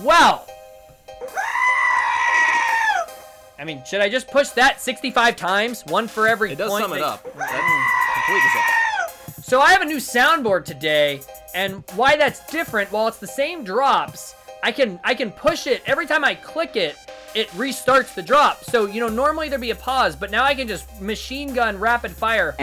Wow. I mean, should I just push that 65 times? One for every It does point sum it that- up. That completely sums it up. So I have a new soundboard today, and why that's different, while it's the same drops, I can I can push it every time I click it, it restarts the drop. So you know normally there'd be a pause, but now I can just machine gun rapid fire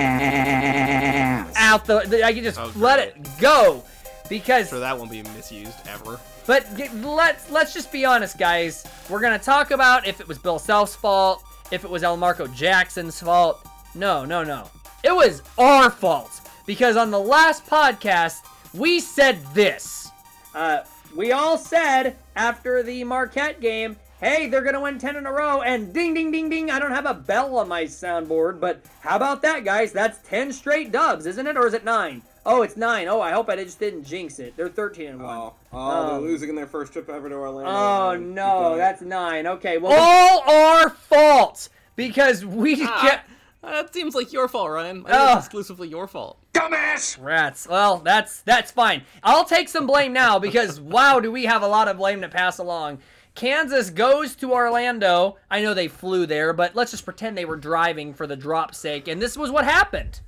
out the, the- I can just Oh, let great. it go because So that won't be misused ever. But let's let's just be honest, guys. We're gonna talk about if it was Bill Self's fault, if it was Elmarko Jackson's fault. No, no, no. It was our fault because on the last podcast we said this. Uh, we all said after the Marquette game, "Hey, they're gonna win ten in a row," and ding, ding, ding, ding. I don't have a bell on my soundboard, but how about that, guys? That's ten straight dubs, isn't it, or is it nine? Oh, it's nine. Oh, I hope I just didn't jinx it. They're thirteen and one. Oh, oh, Um, they're losing in their first trip ever to Orlando. Oh no, that's nine. Okay, well, all our fault because we Ah, kept that seems like your fault, Ryan. Oh. It's exclusively your fault. Dumbass. Rats. Well, that's that's fine. I'll take some blame now because wow, do we have a lot of blame to pass along. Kansas goes to Orlando. I know they flew there, but let's just pretend they were driving for the drop's sake, and this was what happened.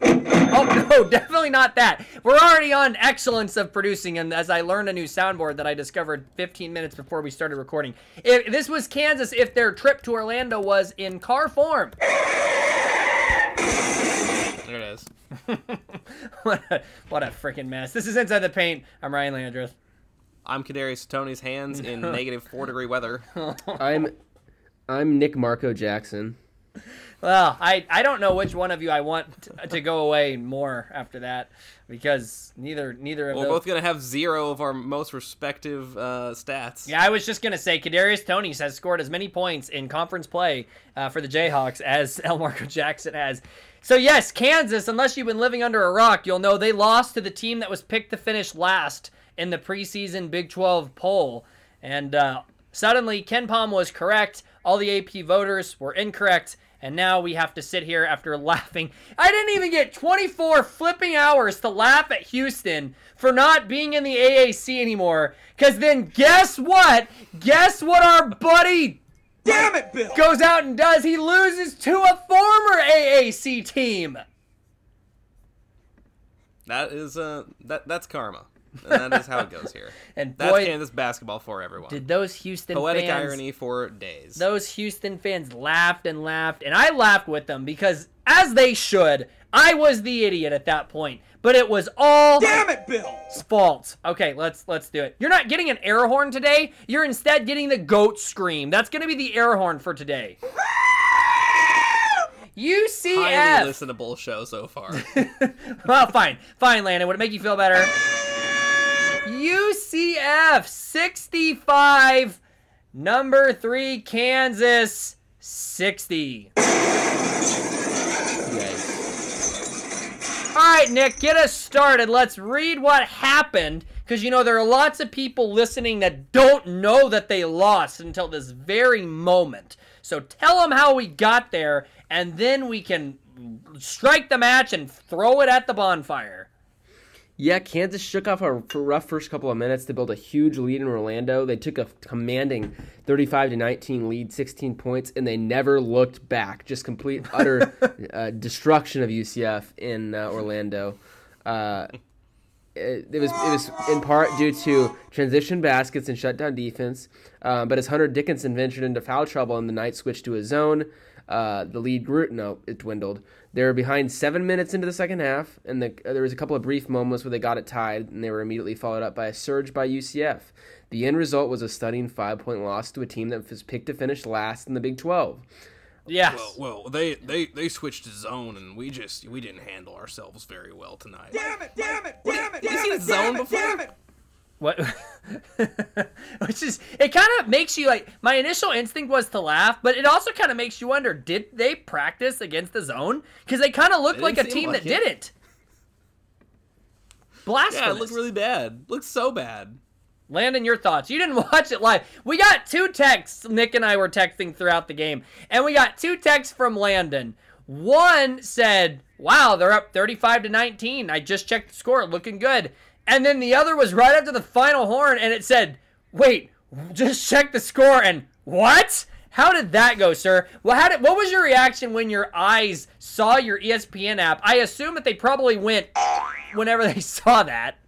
Oh no, definitely not that. We're already on excellence of producing, and as I learned a new soundboard that I discovered 15 minutes before we started recording. If this was Kansas, if their trip to Orlando was in car form. There it is. what a, what a freaking mess. This is Inside the Paint. I'm Ryan Landreth. I'm Kadarius Toney's hands in negative four degree weather. I'm I'm Nick Marco Jackson. Well, I, I don't know which one of you I want t- to go away more after that because neither neither of We're those. both gonna have zero of our most respective uh, stats. Yeah, I was just gonna say Kadarius Toney has scored as many points in conference play uh, for the Jayhawks as Elmarko Jackson has. So yes, Kansas. Unless you've been living under a rock, you'll know they lost to the team that was picked to finish last in the preseason Big 12 poll, and uh, suddenly KenPom was correct. All the AP voters were incorrect. And now we have to sit here after laughing. I didn't even get 24 flipping hours to laugh at Houston for not being in the AAC anymore. Because then guess what? Guess what our buddy Damn it, Bill! goes out and does? He loses to a former AAC team. That is uh that that's karma. And that is how it goes here. And That's boy, Kansas basketball for everyone. did those Houston Poetic fans, irony for days. those Houston fans laughed and laughed, and I laughed with them because, as they should, I was the idiot at that point. But it was all Damn it, Bill! fault. Okay, let's let's do it. You're not getting an air horn today. You're instead getting the goat scream. That's gonna be the air horn for today. Highly UCF. listenable show so far. well, fine, fine, Landon. Would it make you feel better? UCF 65, number three Kansas 60. All right, Nick, get us started. Let's read what happened because you know there are lots of people listening that don't know that they lost until this very moment. So tell them how we got there, and then we can strike the match and throw it at the bonfire. Yeah, Kansas shook off a rough first couple of minutes to build a huge lead in Orlando. They took a commanding 35 to 19 lead, 16 points, and they never looked back. Just complete utter uh, destruction of UCF in uh, Orlando. Uh, it, it was it was in part due to transition baskets and shutdown defense. Uh, but as Hunter Dickinson ventured into foul trouble and the night switched to a zone, uh, the lead grew. No, it dwindled. They were behind seven minutes into the second half, and the, uh, there was a couple of brief moments where they got it tied, and they were immediately followed up by a surge by UCF. The end result was a stunning five-point loss to a team that was picked to finish last in the Big 12. Yes. well, well, they, they they switched to zone, and we just we didn't handle ourselves very well tonight. Damn it! Damn it! Damn it! you Damn seen it! Zone Damn it! before? Damn it! What? Which is it kind of makes you like my initial instinct was to laugh, but it also kind of makes you wonder: Did they practice against the zone? Because they kind of looked like a team like that it. didn't. Blasphemous. Yeah, it looked really bad. looks so bad. Landon, your thoughts. You didn't watch it live. We got two texts. Nick and I were texting throughout the game, and we got two texts from Landon. One said, "Wow, they're up 35 to 19. I just checked the score, looking good." And then the other was right after the final horn, and it said, "Wait, just check the score." And what? How did that go, sir? Well, how did? What was your reaction when your eyes saw your ESPN app? I assume that they probably went whenever they saw that.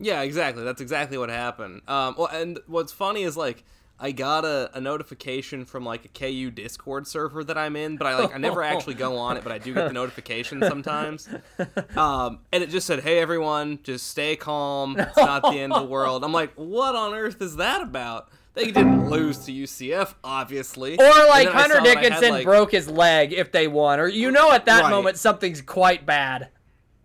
Yeah, exactly. That's exactly what happened. Um, well, and what's funny is like I got a, a notification from like a KU Discord server that I'm in, but I like I never actually go on it, but I do get the notification sometimes. Um, and it just said, "Hey everyone, just stay calm. It's not the end of the world." I'm like, "What on earth is that about?" They didn't lose to UCF, obviously. Or like Hunter I had, Dickinson like- broke his leg if they won, or you know at that Right. moment something's quite bad.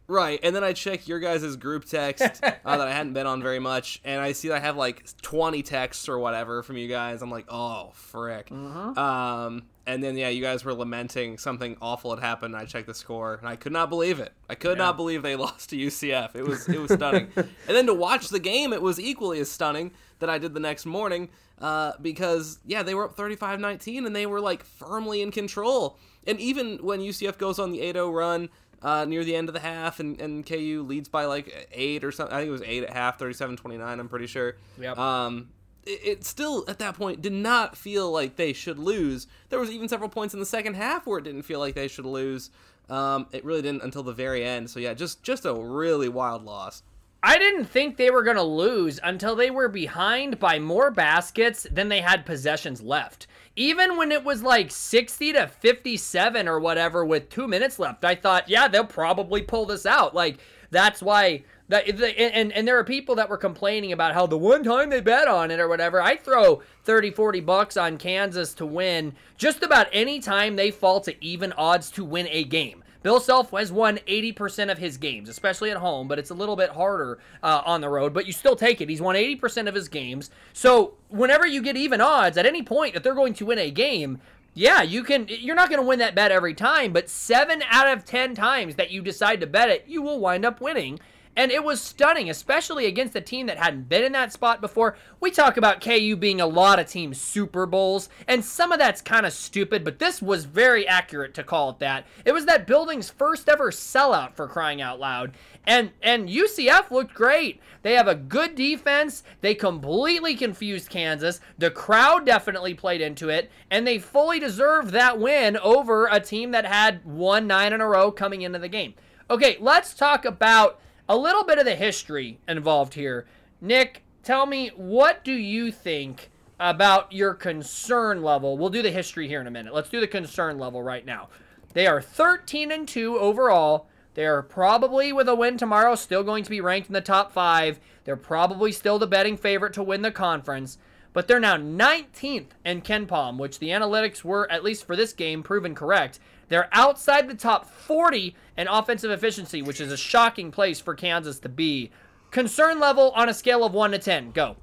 Right, and then I check your guys' group text uh, that I hadn't been on very much, and I see that I have like 20 texts or whatever from you guys. I'm like, oh, frick. Um, and then, yeah, you guys were lamenting something awful had happened. And I checked the score, and I could not believe it. I could not believe they lost to UCF. It was it was stunning. and then to watch the game, it was equally as stunning that I did the next morning uh, because, yeah, they were up 35 19, and they were like firmly in control. And even when UCF goes on the 8 0 run, uh, near the end of the half, and, and KU leads by like eight or something. I think it was eight at half, 37 29, I'm pretty sure. Yep. Um, it, it still, at that point, did not feel like they should lose. There was even several points in the second half where it didn't feel like they should lose. Um, it really didn't until the very end. So, yeah, just, just a really wild loss. I didn't think they were going to lose until they were behind by more baskets than they had possessions left. Even when it was like 60 to 57 or whatever with two minutes left, I thought, yeah, they'll probably pull this out. Like, that's why. That, and, and there are people that were complaining about how the one time they bet on it or whatever. I throw 30, 40 bucks on Kansas to win just about any time they fall to even odds to win a game. Bill Self has won 80% of his games, especially at home, but it's a little bit harder uh, on the road, but you still take it. He's won 80% of his games. So whenever you get even odds at any point that they're going to win a game, yeah, you can. You're not going to win that bet every time, but seven out of 10 times that you decide to bet it, you will wind up winning. And it was stunning, especially against a team that hadn't been in that spot before. We talk about KU being a lot of teams Super Bowls, and some of that's kind of stupid, but this was very accurate to call it that. It was that building's first ever sellout for crying out loud. And and UCF looked great. They have a good defense. They completely confused Kansas. The crowd definitely played into it, and they fully deserved that win over a team that had won 9 in a row coming into the game. Okay, let's talk about a little bit of the history involved here. Nick, tell me what do you think about your concern level? We'll do the history here in a minute. Let's do the concern level right now. They are 13 and 2 overall. They are probably with a win tomorrow still going to be ranked in the top 5. They're probably still the betting favorite to win the conference, but they're now 19th in KenPom, which the analytics were at least for this game proven correct. They're outside the top 40 in offensive efficiency, which is a shocking place for Kansas to be. Concern level on a scale of 1 to 10. Go.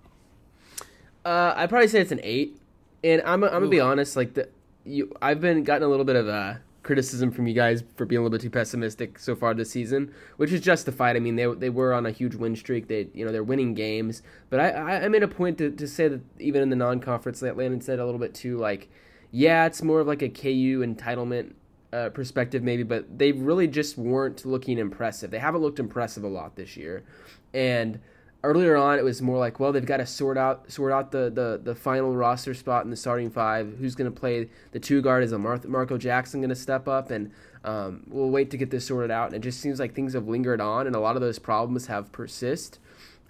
Uh, I'd probably say it's an eight, and I'm I'm gonna be honest. Like the you, I've been gotten a little bit of uh, criticism from you guys for being a little bit too pessimistic so far this season, which is justified. I mean, they they were on a huge win streak. They you know they're winning games, but I I, made a point to, to say that even in the non-conference, that Landon said a little bit too. Like, yeah, it's more of like a KU entitlement uh, perspective maybe, but they really just weren't looking impressive. They haven't looked impressive a lot this year, and earlier on it was more like well they've got to sort out sort out the, the, the final roster spot in the starting five. Who's going to play the two guard? Is a Mar- marco jackson going to step up? And um, we'll wait to get this sorted out. And it just seems like things have lingered on and a lot of those problems have persist.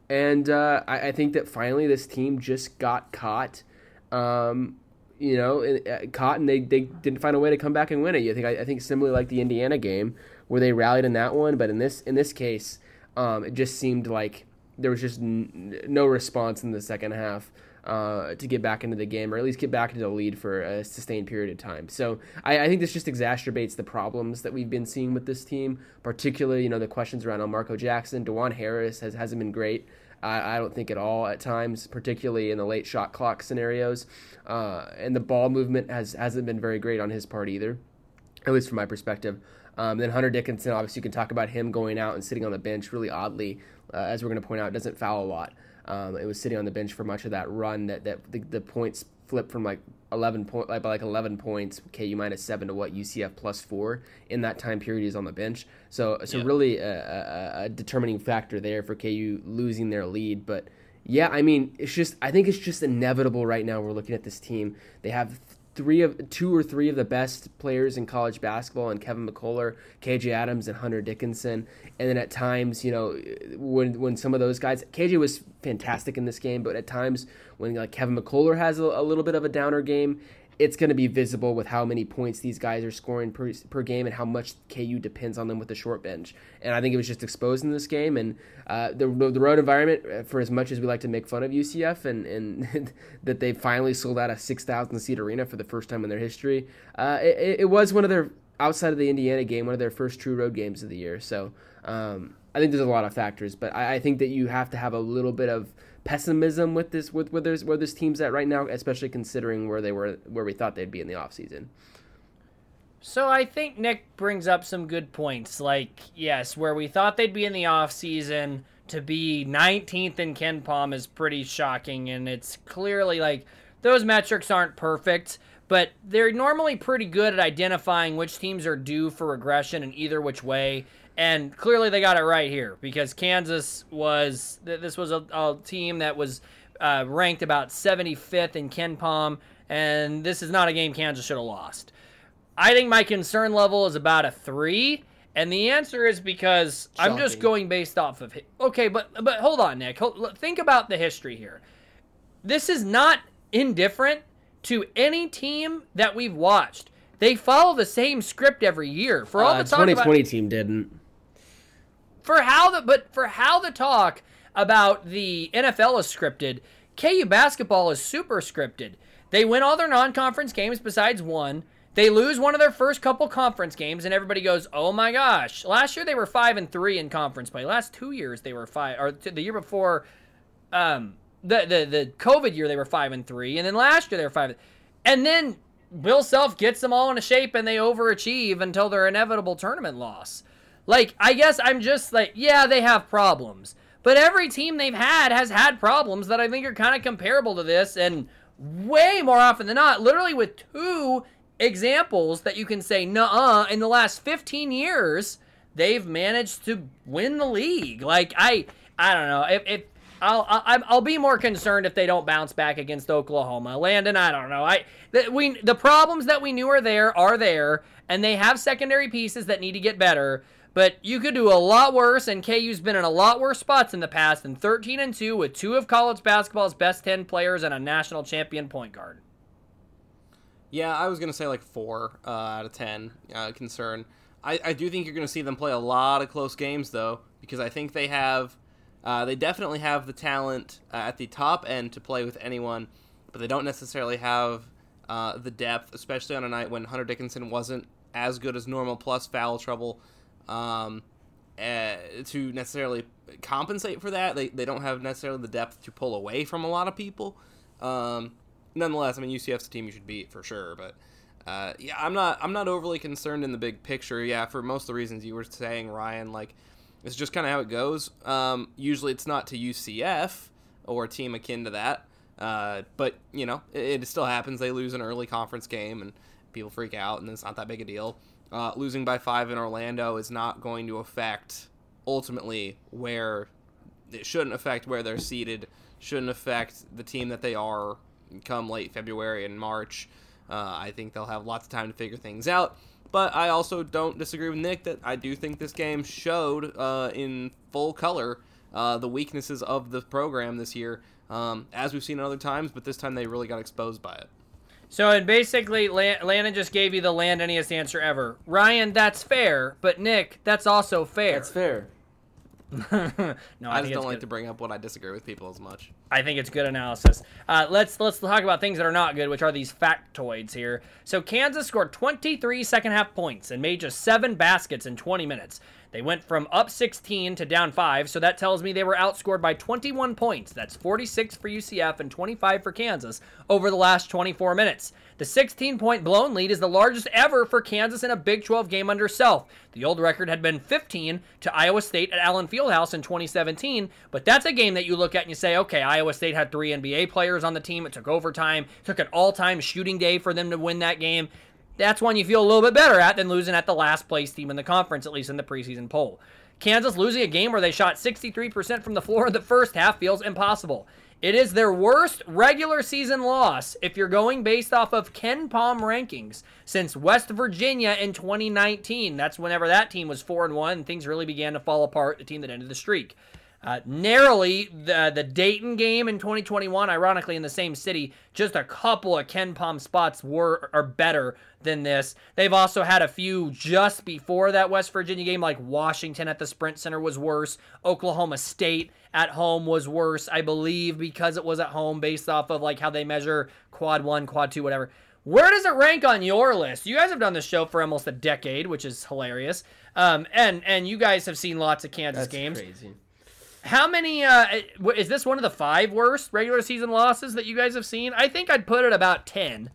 And uh, I, I think that finally this team just got caught. Um, you know, uh, caught and they, they didn't find a way to come back and win it. I think I, I think similarly like the Indiana game where they rallied in that one, but in this in this case, um, it just seemed like there was just n- no response in the second half uh, to get back into the game or at least get back into the lead for a sustained period of time. So I, I think this just exacerbates the problems that we've been seeing with this team, particularly you know the questions around Marco Jackson, Dajuan Harris has hasn't been great. I, I don't think at all at times, particularly in the late shot clock scenarios. Uh, and the ball movement has hasn't been very great on his part either, at least from my perspective. Um, then Hunter Dickinson, obviously, you can talk about him going out and sitting on the bench really oddly, uh, as we're going to point out, doesn't foul a lot. Um, it was sitting on the bench for much of that run that, that the, the points flipped from like 11 point like by like 11 points KU minus 7 to what UCF plus 4 in that time period is on the bench. So so Yeah. really a, a, a determining factor there for KU losing their lead. But yeah I mean it's just I think it's just inevitable right now we're looking at this team. They have three of two or three of the best players in college basketball and Kevin McCullar, KJ Adams and Hunter Dickinson. And then at times you know when when some of those guys KJ was fantastic in this game but at times when like Kevin McCullar has a, a little bit of a downer game it's going to be visible with how many points these guys are scoring per, per game and how much KU depends on them with the short bench. And I think it was just exposed in this game. And uh, the, the road environment, uh, for as much as we like to make fun of UCF and, and that they finally sold out a 6,000 seat arena for the first time in their history, uh, it, it was one of their, outside of the Indiana game, one of their first true road games of the year. So um, I think there's a lot of factors, but I, I think that you have to have a little bit of pessimism with this with where there's where this team's at right now, especially considering where they were where we thought they'd be in the offseason. So I think Nick brings up some good points. Like, yes, where we thought they'd be in the offseason to be 19th in KenPom is pretty shocking. And it's clearly like those metrics aren't perfect, but they're normally pretty good at identifying which teams are due for regression in either which way. And clearly they got it right here because Kansas was, this was a, a team that was uh, ranked about 75th in KenPom. And this is not a game Kansas should have lost. I think my concern level is about a three, and the answer is because I'm just going based off of. Okay, but but hold on, Nick. Hold, think about the history here. This is not indifferent to any team that we've watched. They follow the same script every year. For all Uh, the talk about 2020 team didn't. For how the but for how the talk about the NFL is scripted, KU basketball is super scripted. They win all their non-conference games besides one. They lose one of their first couple conference games, and everybody goes, "Oh my gosh!" Last year they were five and three in conference play. Last two years they were five, or the year before, um, the the the COVID year they were five and three, and then last year they were five, and then Bill Self gets them all into shape, and they overachieve until their inevitable tournament loss. Like, I guess I'm just like, yeah, they have problems. But every team they've had has had problems that I think are kind of comparable to this, and way more often than not, literally with two examples that you can say, nah, in the last 15 years, they've managed to win the league. Like, I, I don't know. If, if I'll, I'll, I'll be more concerned if they don't bounce back against Oklahoma. Landon, I don't know. I, that we, the problems that we knew are there are there, and they have secondary pieces that need to get better. But you could do a lot worse, and KU's been in a lot worse spots in the past than 13 and 2 with two of college basketball's best 10 players and a national champion point guard. Yeah, I was gonna say like four uh, out of ten. Uh, concern. I, I do think you're gonna see them play a lot of close games though, because I think they have, uh, they definitely have the talent uh, at the top end to play with anyone, but they don't necessarily have uh, the depth, especially on a night when Hunter Dickinson wasn't as good as normal plus foul trouble. Um, uh, to necessarily compensate for that, they, they don't have necessarily the depth to pull away from a lot of people. Um, nonetheless, I mean UCF's a team you should beat for sure. But uh, yeah, I'm not I'm not overly concerned in the big picture. Yeah, for most of the reasons you were saying, Ryan. Like it's just kind of how it goes. Um, usually, it's not to UCF or a team akin to that. Uh, but you know, it, it still happens. They lose an early conference game and people freak out, and it's not that big a deal. Uh, losing by five in Orlando is not going to affect ultimately where it shouldn't affect where they're seated. Shouldn't affect the team that they are come late February and March. Uh, I think they'll have lots of time to figure things out. But I also don't disagree with Nick that I do think this game showed uh, in full color uh, the weaknesses of the program this year, um, as we've seen other times. But this time they really got exposed by it. So, and basically, Lan- Landon just gave you the landoniest answer ever. Ryan, that's fair, but Nick, that's also fair. That's fair. no, I, I, just don't like good. to bring up what I disagree with people as much. I think it's good analysis. Uh, let's let's talk about things that are not good, which are these factoids here. So Kansas scored 23 second half points and made just seven baskets in 20 minutes. They went from up 16 to down 5, so that tells me they were outscored by 21 points. That's 46 for UCF and 25 for Kansas over the last 24 minutes. The 16 point blown lead is the largest ever for Kansas in a Big 12 game under Self. The old record had been 15 to Iowa State at Allen Fieldhouse in 2017, but that's a game that you look at and you say, okay, Iowa State had three NBA players on the team. It took overtime, took an all time shooting day for them to win that game. That's one you feel a little bit better at than losing at the last place team in the conference, at least in the preseason poll. Kansas losing a game where they shot 63% from the floor in the first half feels impossible. It is their worst regular season loss if you're going based off of KenPom rankings since West Virginia in 2019. That's whenever that team was 4 and 1 and things really began to fall apart, the team that ended the streak. Uh, narrowly, the the Dayton game in 2021, ironically in the same city, just a couple of KenPom spots were are better than this. They've also had a few just before that West Virginia game, like Washington at the Sprint Center was worse. Oklahoma State at home was worse, I believe, because it was at home, based off of like how they measure quad one, quad two, whatever. Where does it rank on your list? You guys have done this show for almost a decade, which is hilarious. Um, and and you guys have seen lots of Kansas That's games. crazy. How many? Uh, is this one of the five worst regular season losses that you guys have seen? I think I'd put it about ten.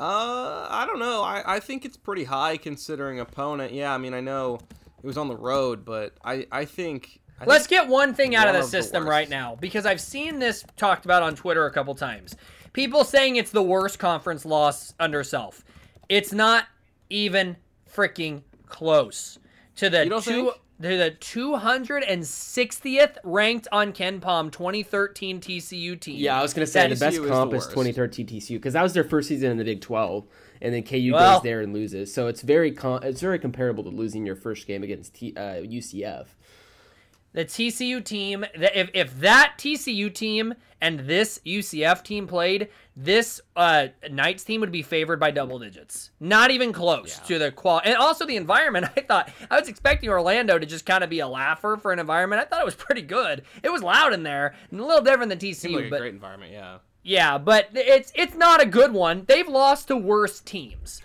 Uh, I don't know. I, I think it's pretty high considering opponent. Yeah, I mean, I know it was on the road, but I, I think. I Let's think get one thing out of the of system worst. right now because I've seen this talked about on Twitter a couple times. People saying it's the worst conference loss under self. It's not even freaking close to the two. think? To the 260th ranked on KenPom 2013 TCU team. Yeah, I was gonna say That the best is comp is worst. 2013 TCU because that was their first season in the Big 12, and then KU Well- goes there and loses. So it's very com- it's very comparable to losing your first game against T- uh, UCF. The TCU team, if, if that TCU team and this UCF team played, this uh, Knights team would be favored by double digits. Not even close to the qual. And also the environment. I thought I was expecting Orlando to just kind of be a laugher for an environment. I thought it was pretty good. It was loud in there, and a little different than like TCU, a but great environment. Yeah. yeah, but it's it's not a good one. They've lost to worse teams.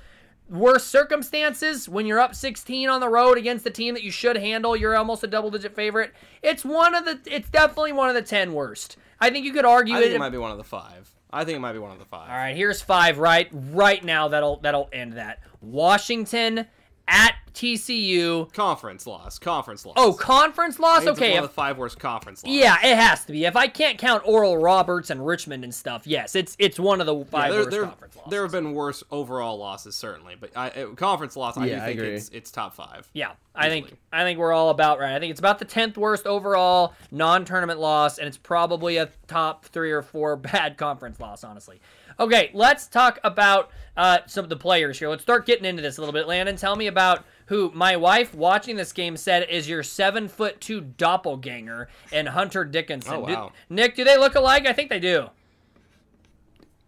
Worse circumstances when you're up 16 on the road against the team that you should handle, you're almost a double digit favorite. It's one of the it's definitely one of the 10 worst. I think you could argue I think it. it might be one of the five. I think it might be one of the five. All right, here's 5 right right now that'll that'll end that. Washington at TCU. Conference loss. Conference loss. Oh, conference I loss. think it's Okay, one if- of the five worst conference losses. yeah, it has to be. If I can't count Oral Roberts and Richmond and stuff, yes, it's it's one of the Yeah, five there, worst there, conference losses. there have been worse overall losses certainly, but I, uh, conference loss, I do I think agree. it's it's top five. Yeah, I think I think we're all about right. I think it's about the tenth worst overall non-tournament loss, and it's probably a top three or four bad conference loss. Honestly. Okay, let's talk about uh, some of the players here. Let's start getting into this a little bit. Landon, tell me about who my wife watching this game said is your seven foot two doppelganger and Hunter Dickinson. Oh, Do- wow. Nick, do they look alike? I think they do.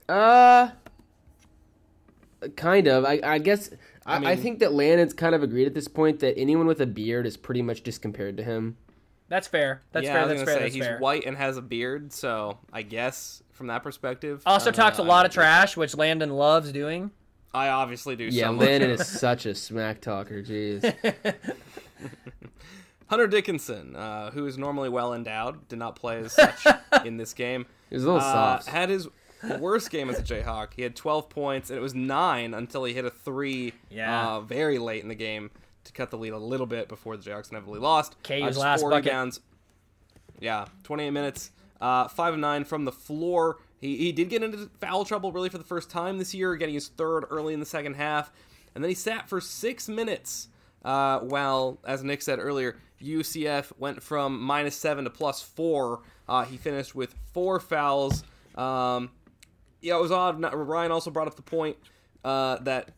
Uh, kind of. I, I guess I, I, mean- think that Landon's kind of agreed at this point that anyone with a beard is pretty much just compared to him. That's fair. That's yeah, fair. I was That's fair. say That's he's fair. white and has a beard, so I guess from that perspective. Also talks a lot of trash, which Landon loves doing. I obviously do. Yeah, so. Landon is such a smack talker. Jeez. Hunter Dickinson, uh, who is normally well endowed, did not play as such in this game. He was a little Uh, soft. Had his worst game as a Jayhawk. He had 12 points, and it was nine until he hit a three Yeah. uh, very late in the game to cut the lead a little bit before the Jayhawks inevitably lost. KU's Uh, last four bucket. rebounds. Yeah, 28 minutes, uh, five of nine from the floor. He, he did get into foul trouble really for the first time this year, getting his third early in the second half, and then he sat for six minutes. Uh, while, as Nick said earlier, UCF went from minus seven to plus four. Uh, he finished with four fouls. Um, yeah, it was odd. Not- Ryan also brought up the point uh, that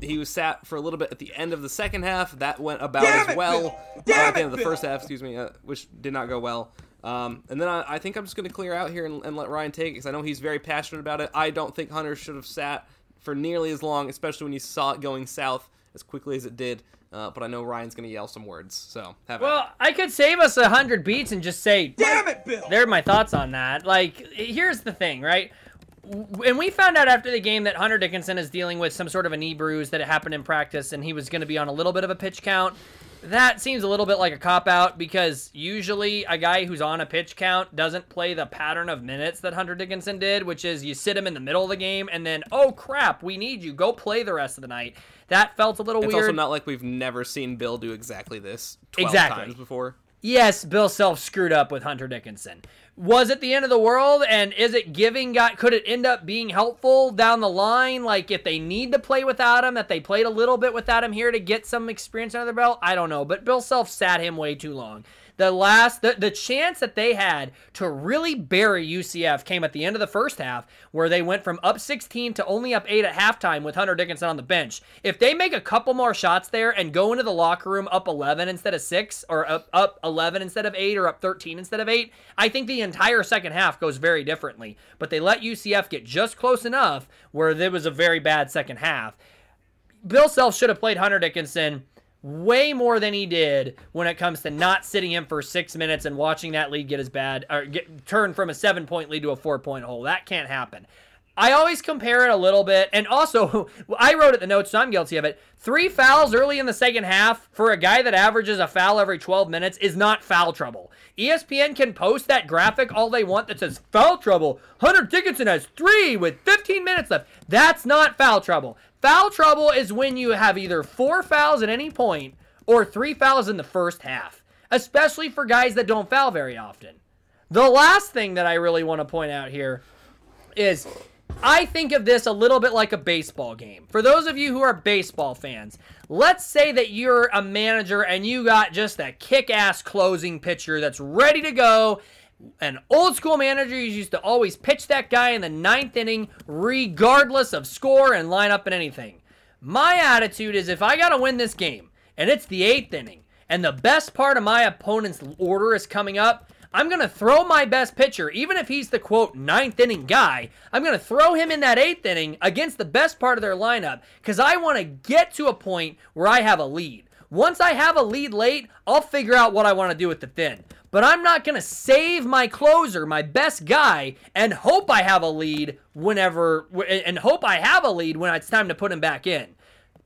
he was sat for a little bit at the end of the second half. That went about Damn as it, well. Bill! uh, at the end of it, the first half, excuse me, uh, which did not go well. Um, and then I, I think I'm just going to clear out here and, and let Ryan take it because I know he's very passionate about it. I don't think Hunter should have sat for nearly as long, especially when you saw it going south as quickly as it did. Uh, but I know Ryan's going to yell some words, so have at it. Well, I could save us a hundred beats and just say, Damn it, Bill! there are my thoughts on that. Like, here's the thing, right? And we found out after the game that Hunter Dickinson is dealing with some sort of a knee bruise that it happened in practice, and he was going to be on a little bit of a pitch count. That seems a little bit like a cop out because usually a guy who's on a pitch count doesn't play the pattern of minutes that Hunter Dickinson did, which is you sit him in the middle of the game and then, oh crap, we need you. Go play the rest of the night. That felt a little It's weird. also not like we've never seen Bill do exactly this 12 Exactly. times before. yes, Bill Self screwed up with Hunter Dickinson. Was it the end of the world? And is it giving got could it end up being helpful down the line? Like if they need to play without him, that they played a little bit without him here to get some experience under their belt? I don't know. But Bill Self sat him way too long. The last the, the chance that they had to really bury UCF came at the end of the first half, where they went from up 16 to only up 8 at halftime with Hunter Dickinson on the bench. If they make a couple more shots there and go into the locker room up 11 instead of 6, or up, up 11 instead of 8, or up 13 instead of 8, I think the entire second half goes very differently. But they let UCF get just close enough where there was a very bad second half. Bill Self should have played Hunter Dickinson way more than he did when it comes to not sitting him for six minutes and watching that lead get as bad or get turn from a seven point lead to a four point hole. That can't happen. I always compare it a little bit, and also I wrote it the notes, so I'm guilty of it. Three fouls early in the second half for a guy that averages a foul every 12 minutes is not foul trouble. ESPN can post that graphic all they want that says foul trouble. Hunter Dickinson has three with 15 minutes left. That's not foul trouble. Foul trouble is when you have either four fouls at any point or three fouls in the first half, especially for guys that don't foul very often. The last thing that I really want to point out here is I think of this a little bit like a baseball game. For those of you who are baseball fans, let's say that you're a manager and you got just a kick ass closing pitcher that's ready to go. An old school manager used to always pitch that guy in the ninth inning, regardless of score and lineup and anything. My attitude is if I got to win this game and it's the eighth inning and the best part of my opponent's order is coming up, I'm going to throw my best pitcher, even if he's the quote ninth inning guy. I'm going to throw him in that eighth inning against the best part of their lineup because I want to get to a point where I have a lead. Once I have a lead late, I'll figure out what I want to do with the thin. But I'm not going to save my closer, my best guy, and hope I have a lead whenever, and hope I have a lead when it's time to put him back in.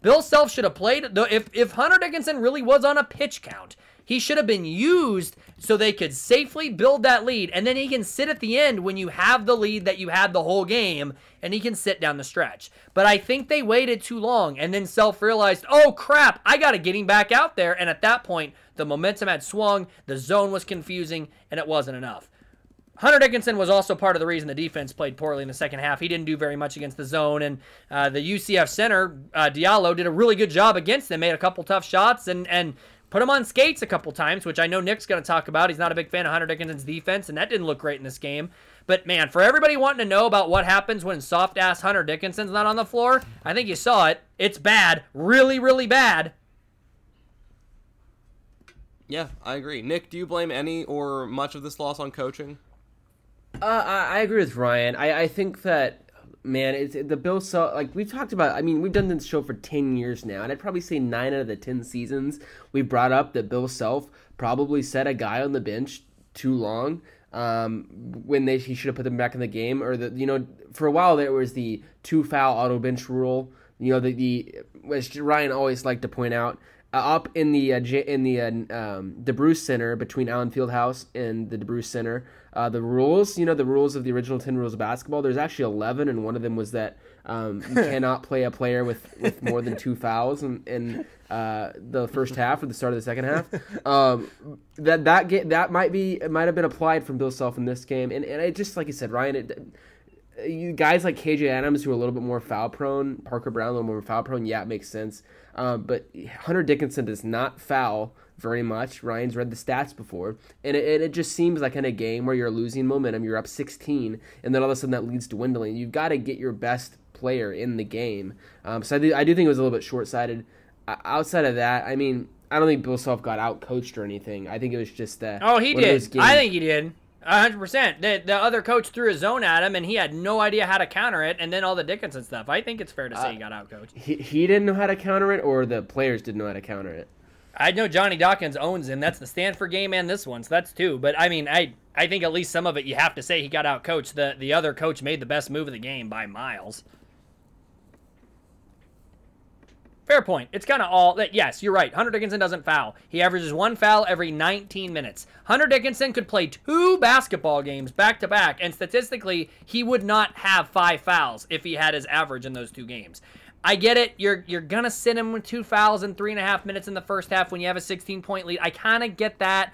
Bill Self should have played. If if Hunter Dickinson really was on a pitch count, he should have been used so they could safely build that lead, and then he can sit at the end when you have the lead that you had the whole game, and he can sit down the stretch. But I think they waited too long, and then Self realized, oh crap, I got to get him back out there. And at that point, the momentum had swung, the zone was confusing, and it wasn't enough. Hunter Dickinson was also part of the reason the defense played poorly in the second half. He didn't do very much against the zone, and uh, the UCF center uh, Diallo did a really good job against them. Made a couple tough shots and and put him on skates a couple times, which I know Nick's going to talk about. He's not a big fan of Hunter Dickinson's defense, and that didn't look great in this game. But man, for everybody wanting to know about what happens when soft ass Hunter Dickinson's not on the floor, I think you saw it. It's bad, really, really bad. Yeah, I agree. Nick, do you blame any or much of this loss on coaching? Uh, I, I agree with Ryan. I, I think that man, it's the Bill Self. Like we've talked about. I mean, we've done this show for ten years now, and I'd probably say nine out of the ten seasons we brought up that Bill Self probably set a guy on the bench too long. Um, when they he should have put them back in the game, or the you know for a while there was the two foul auto bench rule. You know the the which Ryan always liked to point out. Uh, up in the uh, J- in the uh, um, DeBruce Center between Allen Fieldhouse and the DeBruce Center, uh, the rules, you know, the rules of the original ten rules of basketball. There's actually eleven, and one of them was that um, you cannot play a player with, with more than two fouls in, in uh, the first half or the start of the second half. Um, that that ga- that might be might have been applied from Bill Self in this game, and and it just like you said, Ryan. It, you guys like KJ Adams who are a little bit more foul prone, Parker Braun a little more foul prone, yeah, it makes sense. Um, but Hunter Dickinson does not foul very much. Ryan's read the stats before, and it, it just seems like in a game where you're losing momentum, you're up 16, and then all of a sudden that leads to dwindling. You've got to get your best player in the game. Um, so I do, I do think it was a little bit short sighted. Uh, outside of that, I mean, I don't think Bill Self got out coached or anything. I think it was just uh, Oh, he one of those did. I think he did. Hundred percent. The the other coach threw a zone at him, and he had no idea how to counter it. And then all the Dickinson stuff. I think it's fair to say he uh, got out coached. he, he didn't know how to counter it, or the players didn't know how to counter it. I know Johnny Dawkins owns him. That's the Stanford game and this one, so that's two. But I mean, I I think at least some of it you have to say he got out coached. The the other coach made the best move of the game by miles. Fair point. It's kind of all that. Yes, you're right. Hunter Dickinson doesn't foul. He averages one foul every 19 minutes. Hunter Dickinson could play two basketball games back to back, and statistically, he would not have five fouls if he had his average in those two games. I get it. You're you're gonna sit him with two fouls in three and a half minutes in the first half when you have a 16 point lead. I kind of get that.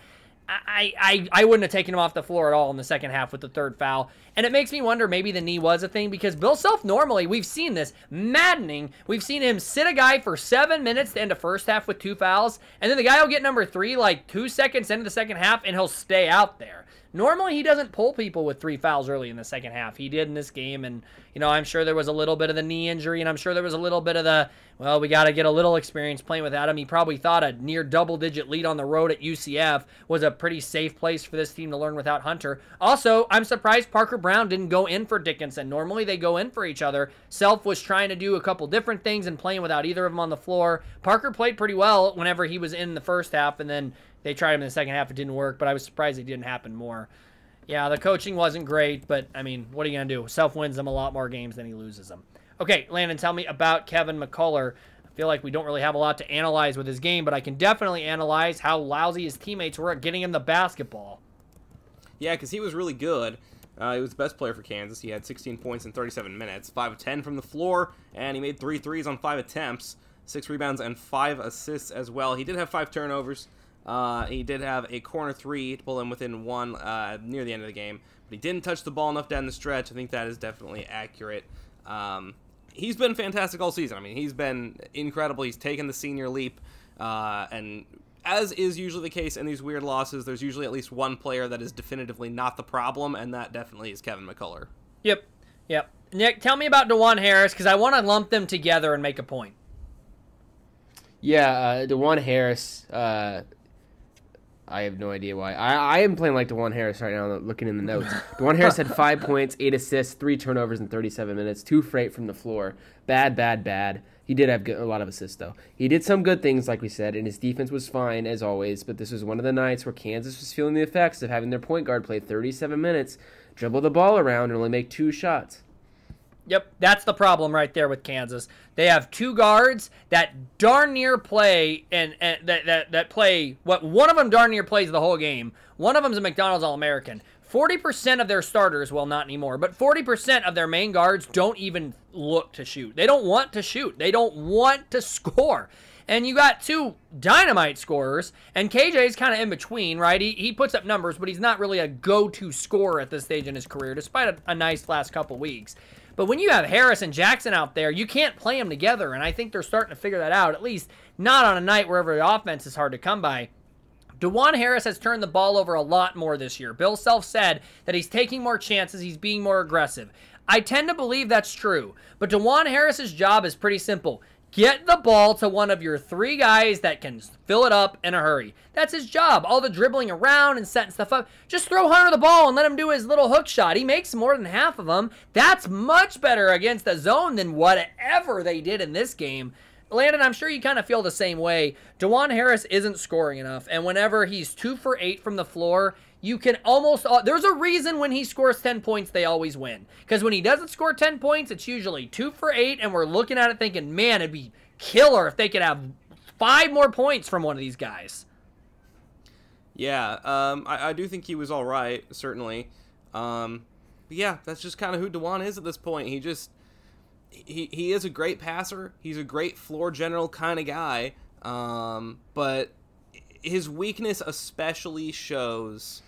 I, I I wouldn't have taken him off the floor at all in the second half with the third foul. And it makes me wonder maybe the knee was a thing because Bill Self normally we've seen this maddening. We've seen him sit a guy for seven minutes to end a first half with two fouls, and then the guy will get number three like two seconds into the second half and he'll stay out there. Normally, he doesn't pull people with three fouls early in the second half. He did in this game, and you know I'm sure there was a little bit of the knee injury, and I'm sure there was a little bit of the well, we got to get a little experience playing without him. He probably thought a near double-digit lead on the road at UCF was a pretty safe place for this team to learn without Hunter. Also, I'm surprised Parker Braun didn't go in for Dickinson. Normally, they go in for each other. Self was trying to do a couple different things and playing without either of them on the floor. Parker played pretty well whenever he was in the first half, and then they tried him in the second half. It didn't work, but I was surprised it didn't happen more. Yeah, the coaching wasn't great, but I mean, what are you going to do? Self wins them a lot more games than he loses them. Okay, Landon, tell me about Kevin McCullar. I feel like we don't really have a lot to analyze with his game, but I can definitely analyze how lousy his teammates were at getting him the basketball. Yeah, because he was really good. Uh, he was the best player for Kansas. He had 16 points in 37 minutes, 5 of 10 from the floor, and he made three threes on five attempts, six rebounds, and five assists as well. He did have five turnovers. Uh, he did have a corner three to pull him within one uh, near the end of the game, but he didn't touch the ball enough down the stretch. I think that is definitely accurate. Um, he's been fantastic all season. I mean, he's been incredible. He's taken the senior leap, uh, and as is usually the case in these weird losses, there's usually at least one player that is definitively not the problem, and that definitely is Kevin McCullar. Yep, yep. Nick, tell me about Dajuan Harris because I want to lump them together and make a point. Yeah, uh, Dajuan Harris. Uh, I have no idea why. I, I am playing like Dajuan Harris right now, looking in the notes. Dajuan Harris had five points, eight assists, three turnovers in 37 minutes, two freight from the floor. Bad, bad, bad. He did have good, a lot of assists, though. He did some good things, like we said, and his defense was fine, as always, but this was one of the nights where Kansas was feeling the effects of having their point guard play 37 minutes, dribble the ball around, and only make two shots. Yep, that's the problem right there with Kansas. They have two guards that darn near play and, and that, that that play what one of them darn near plays the whole game. One of them's a McDonald's All American. 40% of their starters, well, not anymore, but 40% of their main guards don't even look to shoot. They don't want to shoot. They don't want to score. And you got two dynamite scorers, and KJ's kind of in between, right? He, he puts up numbers, but he's not really a go to scorer at this stage in his career, despite a, a nice last couple weeks. But when you have Harris and Jackson out there, you can't play them together, and I think they're starting to figure that out, at least not on a night wherever the offense is hard to come by. Dajuan Harris has turned the ball over a lot more this year. Bill Self said that he's taking more chances, he's being more aggressive. I tend to believe that's true, but Dajuan Harris's job is pretty simple. Get the ball to one of your three guys that can fill it up in a hurry. That's his job. All the dribbling around and setting stuff up. Just throw Hunter the ball and let him do his little hook shot. He makes more than half of them. That's much better against the zone than whatever they did in this game. Landon, I'm sure you kind of feel the same way. Dajuan Harris isn't scoring enough, and whenever he's two for eight from the floor, you can almost. Uh, there's a reason when he scores 10 points, they always win. Because when he doesn't score 10 points, it's usually two for eight, and we're looking at it thinking, man, it'd be killer if they could have five more points from one of these guys. Yeah, um, I, I do think he was all right, certainly. Um, but yeah, that's just kind of who Dajuan is at this point. He just he he is a great passer. He's a great floor general kind of guy. Um, but his weakness especially shows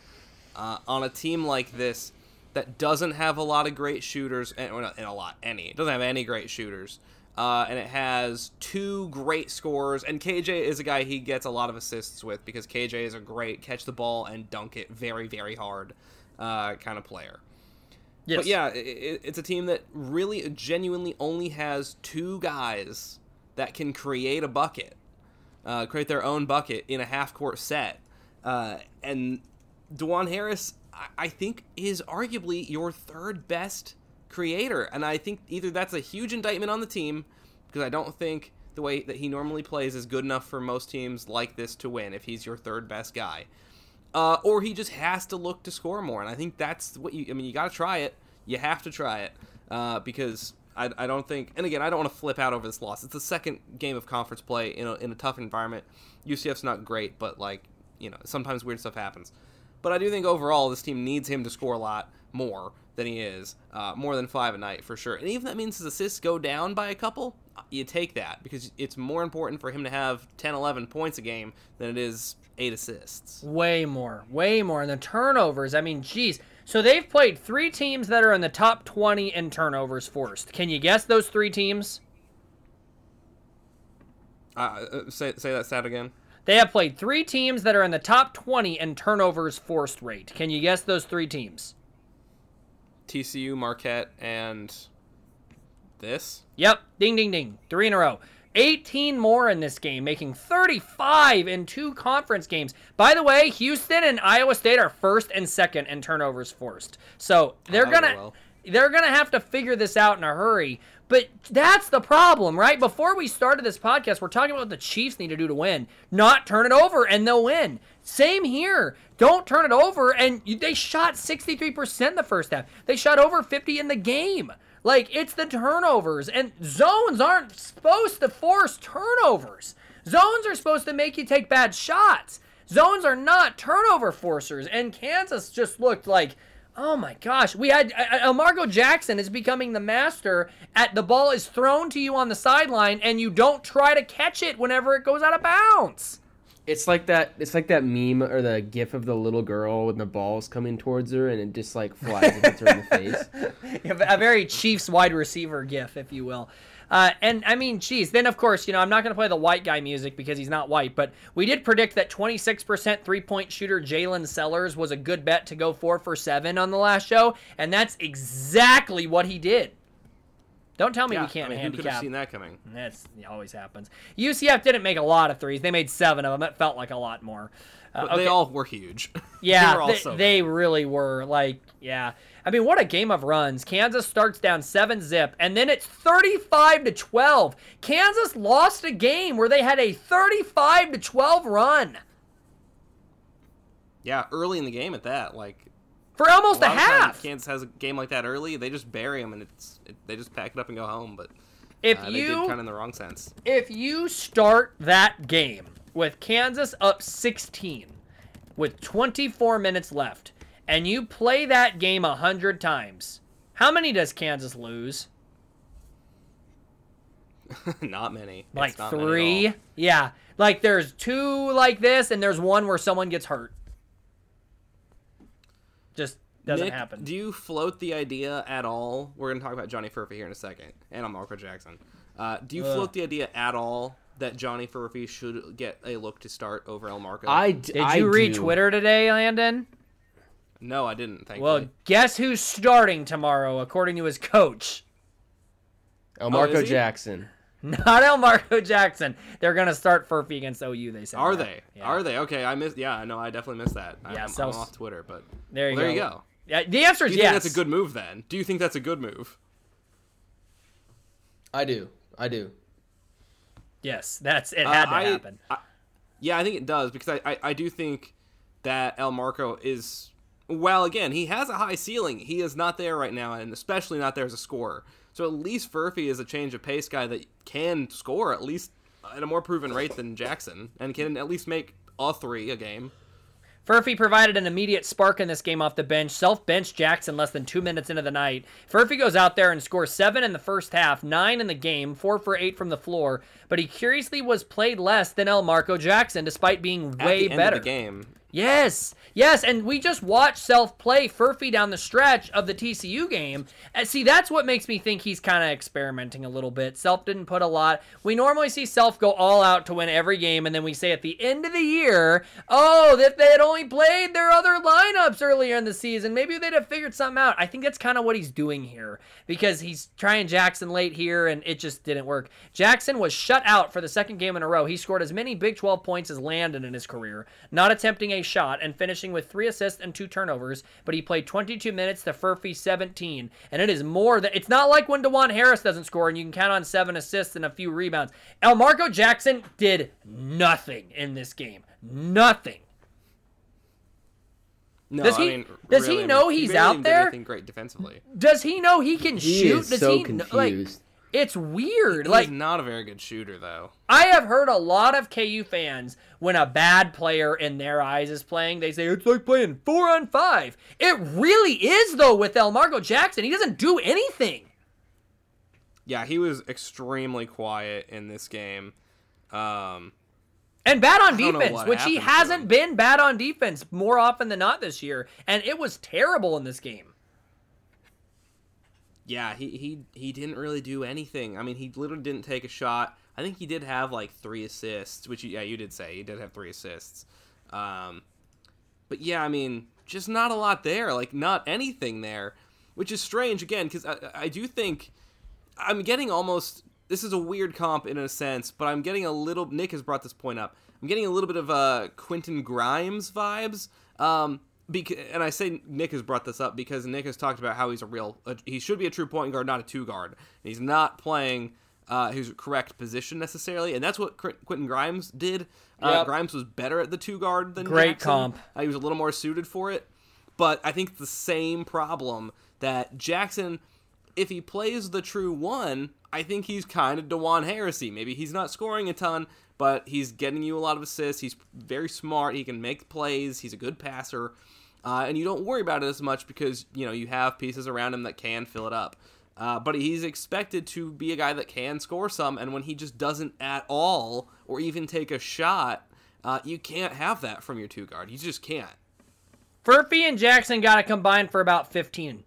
uh, on a team like this that doesn't have a lot of great shooters, and, well, not, and a lot any. It doesn't have any great shooters. Uh, and it has two great scorers. And KJ is a guy he gets a lot of assists with because KJ is a great catch the ball and dunk it very, very hard uh, kind of player. Yes. But yeah, it, it's a team that really genuinely only has two guys that can create a bucket, uh, create their own bucket in a half court set. Uh, and Dajuan Harris, I, I think, is arguably your third best creator. And I think either that's a huge indictment on the team, because I don't think the way that he normally plays is good enough for most teams like this to win if he's your third best guy. Uh, or he just has to look to score more. And I think that's what you, I mean, you got to try it. You have to try it uh, because I, I don't think, and again, I don't want to flip out over this loss. It's the second game of conference play in a, in a tough environment. UCF's not great, but like, you know, sometimes weird stuff happens. But I do think overall this team needs him to score a lot more than he is, uh, more than five a night for sure. And even if that means his assists go down by a couple, you take that because it's more important for him to have 10, 11 points a game than it is eight assists. Way more, way more. And the turnovers, I mean, geez. So they've played three teams that are in the top 20 in turnovers forced. Can you guess those three teams? Uh, uh, say, say that stat again. They have played three teams that are in the top 20 in turnovers forced rate. Can you guess those three teams? TCU, Marquette, and this. Yep. Ding, ding, ding. Three in a row. 18 more in this game, making 35 in two conference games. By the way, Houston and Iowa State are first and second in turnovers forced. So they're that'll gonna well. They're gonna have to figure this out in a hurry. But that's the problem, right? Before we started this podcast, we're talking about what the Chiefs need to do to win. Not turn it over, and they'll win. Same here. Don't turn it over, and they shot 63% the first half. They shot over 50 in the game. Like it's the turnovers, and zones aren't supposed to force turnovers. Zones are supposed to make you take bad shots. Zones are not turnover forcers, and Kansas just looked like, oh my gosh, we had uh, uh, Margo Jackson is becoming the master at the ball is thrown to you on the sideline, and you don't try to catch it whenever it goes out of bounds. It's like that. It's like that meme or the gif of the little girl when the ball's coming towards her and it just like flies and hits her in the face. a very Chiefs wide receiver gif, if you will. Uh, and I mean, geez, then of course, you know, I'm not going to play the white guy music because he's not white, but we did predict that 26% three point shooter Jaylin Sellers was a good bet to go four for seven on the last show, and that's exactly what he did. Don't tell me Yeah, we can't I mean, who could have seen that coming? That's always happens. UCF didn't make a lot of threes. They made seven of them. It felt like a lot more. Uh, But They all were huge. yeah, they they, so they really were. Like, yeah. I mean, what a game of runs. Kansas starts down seven zip, and then it's 35 to 12. Kansas lost a game where they had a 35 to 12 run yeah, early in the game at that, like for almost a, times half. Kansas has a game like that early, they just bury them and it's it, they just pack it up and go home. But If uh, you kind of in the wrong sense. if you start that game with Kansas up 16 with 24 minutes left and you play that game a 100 times, how many does Kansas lose? not many. It's Like not three? all. Yeah. Like there's two like this and there's one where someone gets hurt. Just doesn't Nick, happen. Do you float the idea at all? We're gonna talk about Johnny Furphy here in a second, and on Marco Jackson. Uh, do you float the idea at all that Johnny Furphy should get a look to start over Elmarko? I d- Did I you read do. Twitter today, Landon? No, I didn't. Thankfully. Well, guess who's starting tomorrow according to his coach? Elmarko is he? Jackson. Not Elmarko Jackson. They're gonna start Furphy against OU. They said. Are that. they? Yeah. Are they? Okay, I missed. Yeah, I know. I definitely missed that. I, Yeah, I'm, so- I'm off Twitter, but There you well, go. there you go. Yeah, the answer Do is you yes. think that's a good move then? Do you think that's a good move? I do. I do. Yes, that's it. Uh, Had to I- happen. I- yeah, I think it does because I, I, I do think that Elmarko is well again he has a high ceiling. He is not there right now, and especially not there as a scorer. So at least Furphy is a change of pace guy that can score at least at a more proven rate than Jackson, and can at least make a three a game. Furphy provided an immediate spark in this game off the bench. Self benched Jackson less than two minutes into the night. Furphy goes out there and scores seven in the first half, nine in the game, four for eight from the floor. But he curiously was played less than Elmarko Jackson, despite being At way better. of the game, Yes, yes, and we just watched Self play Furphy down the stretch of the TCU game. And see, that's what makes me think he's kind of experimenting a little bit. Self didn't put a lot. We normally see Self go all out to win every game, and then we say at the end of the year, oh, if they had only played their other lineups earlier in the season, maybe they'd have figured something out. I think that's kind of what he's doing here because he's trying Jackson late here, and it just didn't work. Jackson was shut out for the second game in a row. He scored as many Big 12 points as Landon in his career, not attempting a a shot and finishing with three assists and two turnovers, but he played 22 minutes to Furphy 17, and it is more than it's not like when Dajuan Harris doesn't score and you can count on seven assists and a few rebounds. Elmarko Jackson did nothing in this game, nothing. No, Does I he- mean, does he really, I know mean, he's barely out even there? great defensively. Does he know he can He shoot? is Does so he kn- like? It's weird. He's like not a very good shooter, though. I have heard a lot of KU fans when a bad player in their eyes is playing, they say it's like playing four on five. It really is though with Elmarko Jackson. He doesn't do anything. Yeah, he was extremely quiet in this game. Um, And bad on defense, which he hasn't been bad on defense more often than not this year. And it was terrible in this game. Yeah, he, he he didn't really do anything. I mean, he literally didn't take a shot. I think he did have like three assists, which yeah, you did say he did have three assists. Um, but yeah, I mean, just not a lot there. Like not anything there, which is strange again because I, I do think I'm getting almost. This is a weird comp in a sense, but I'm getting a little. Nick has brought this point up. I'm getting a little bit of uh, Quentin Grimes vibes. Um, because, and I say Nick has brought this up because Nick has talked about how he's a real. Uh, he should be a true point guard, not a two guard. And he's not playing uh, his correct position necessarily, and that's what Quentin Grimes did. Uh, Yep. Grimes was better at the two guard than Great Jackson. comp. Uh, he was a little more suited for it. But I think the same problem that Jackson, if he plays the true one, I think he's kind of Dajuan Harrisy. Maybe he's not scoring a ton, but he's getting you a lot of assists. He's very smart. He can make plays. He's a good passer. Uh, and you don't worry about it as much because, you know, you have pieces around him that can fill it up. Uh, but he's expected to be a guy that can score some, and when he just doesn't at all, or even take a shot, uh, you can't have that from your two guard. You just can't. Furphy and Jackson got to combine for about 15.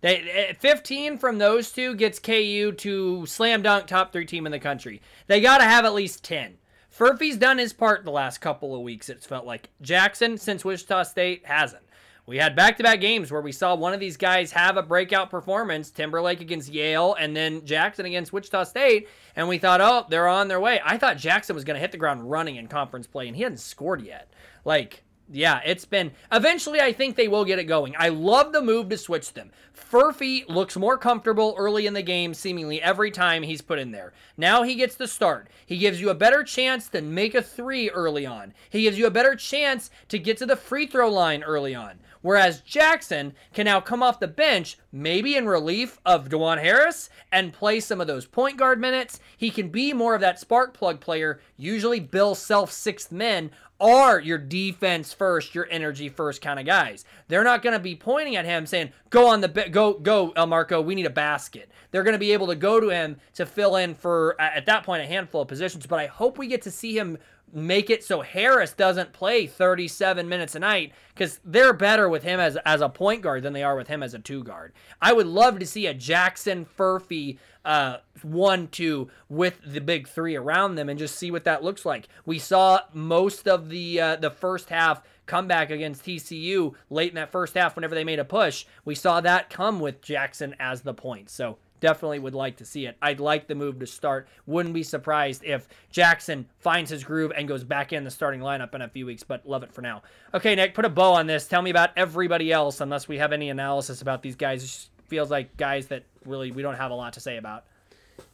They eh, 15 from those two gets KU to slam dunk top three team in the country. They got to have at least 10. Furphy's done his part the last couple of weeks. It's felt like Jackson since Wichita State hasn't. We had back-to-back games where we saw one of these guys have a breakout performance, Timberlake against Yale and then Jackson against Wichita State, and we thought, "Oh, they're on their way." I thought Jackson was going to hit the ground running in conference play and he hadn't scored yet. Like yeah, it's been. Eventually, I think they will get it going. I love the move to switch them. Furphy looks more comfortable early in the game, seemingly every time he's put in there. Now he gets the start. He gives you a better chance to make a three early on. He gives you a better chance to get to the free throw line early on. Whereas Jackson can now come off the bench, maybe in relief of Dajuan Harris, and play some of those point guard minutes. He can be more of that spark plug player, usually Bill self sixth men are your defense first, your energy first kind of guys. They're not going to be pointing at him saying, "Go on the ba- go go Elmarko, we need a basket." They're going to be able to go to him to fill in for at that point a handful of positions, but I hope we get to see him make it so Harris doesn't play 37 minutes a night cuz they're better with him as as a point guard than they are with him as a two guard. I would love to see a Jackson Furphy uh, one two with the big three around them and just see what that looks like. We saw most of the uh, the first half comeback against TCU late in that first half whenever they made a push. We saw that come with Jackson as the point. So definitely would like to see it. I'd like the move to start. Wouldn't be surprised if Jackson finds his groove and goes back in the starting lineup in a few weeks, but love it for now. Okay, Nick, put a bow on this. Tell me about everybody else unless we have any analysis about these guys. It just feels like guys that really we don't have a lot to say about.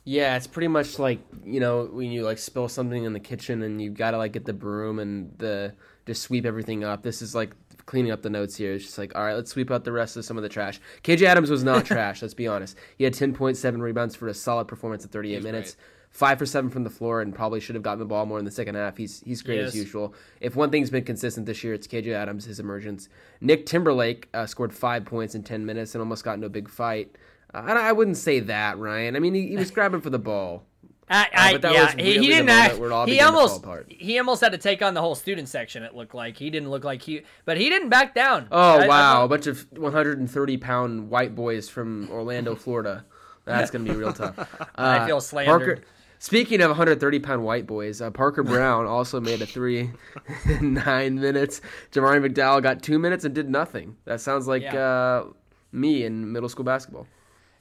Yeah, it's pretty much like you know when you like spill something in the kitchen and you gotta like get the broom and the just sweep everything up. This is like cleaning up the notes here. It's just like all right, let's sweep out the rest of some of the trash. KJ Adams was not trash. Let's be honest. He had ten point seven rebounds for a solid performance at eight He's minutes. great. Five for seven from the floor, and probably should have gotten the ball more in the second half. He's he's great as usual. If one thing's been consistent this year, it's KJ Adams, his emergence. Nick Timberlake uh, scored five points in ten minutes and almost got into a big fight. Uh, I, I wouldn't say that, Ryan. I mean, he, he was grabbing for the ball. I, I, but that yeah, really he didn't act. where it all He began to fall almost he almost had to take on the whole student section. It looked like he didn't look like he, but he didn't back down. Oh I- wow, a bunch of 130 pound white boys from Orlando, Florida. That's gonna be real tough. Uh, I feel slandered. Parker, speaking of 130 pound white boys, uh, Parker Braun also made a three in nine minutes. Jamari McDowell got two minutes and did nothing. That sounds like Yeah. uh, me in middle school basketball.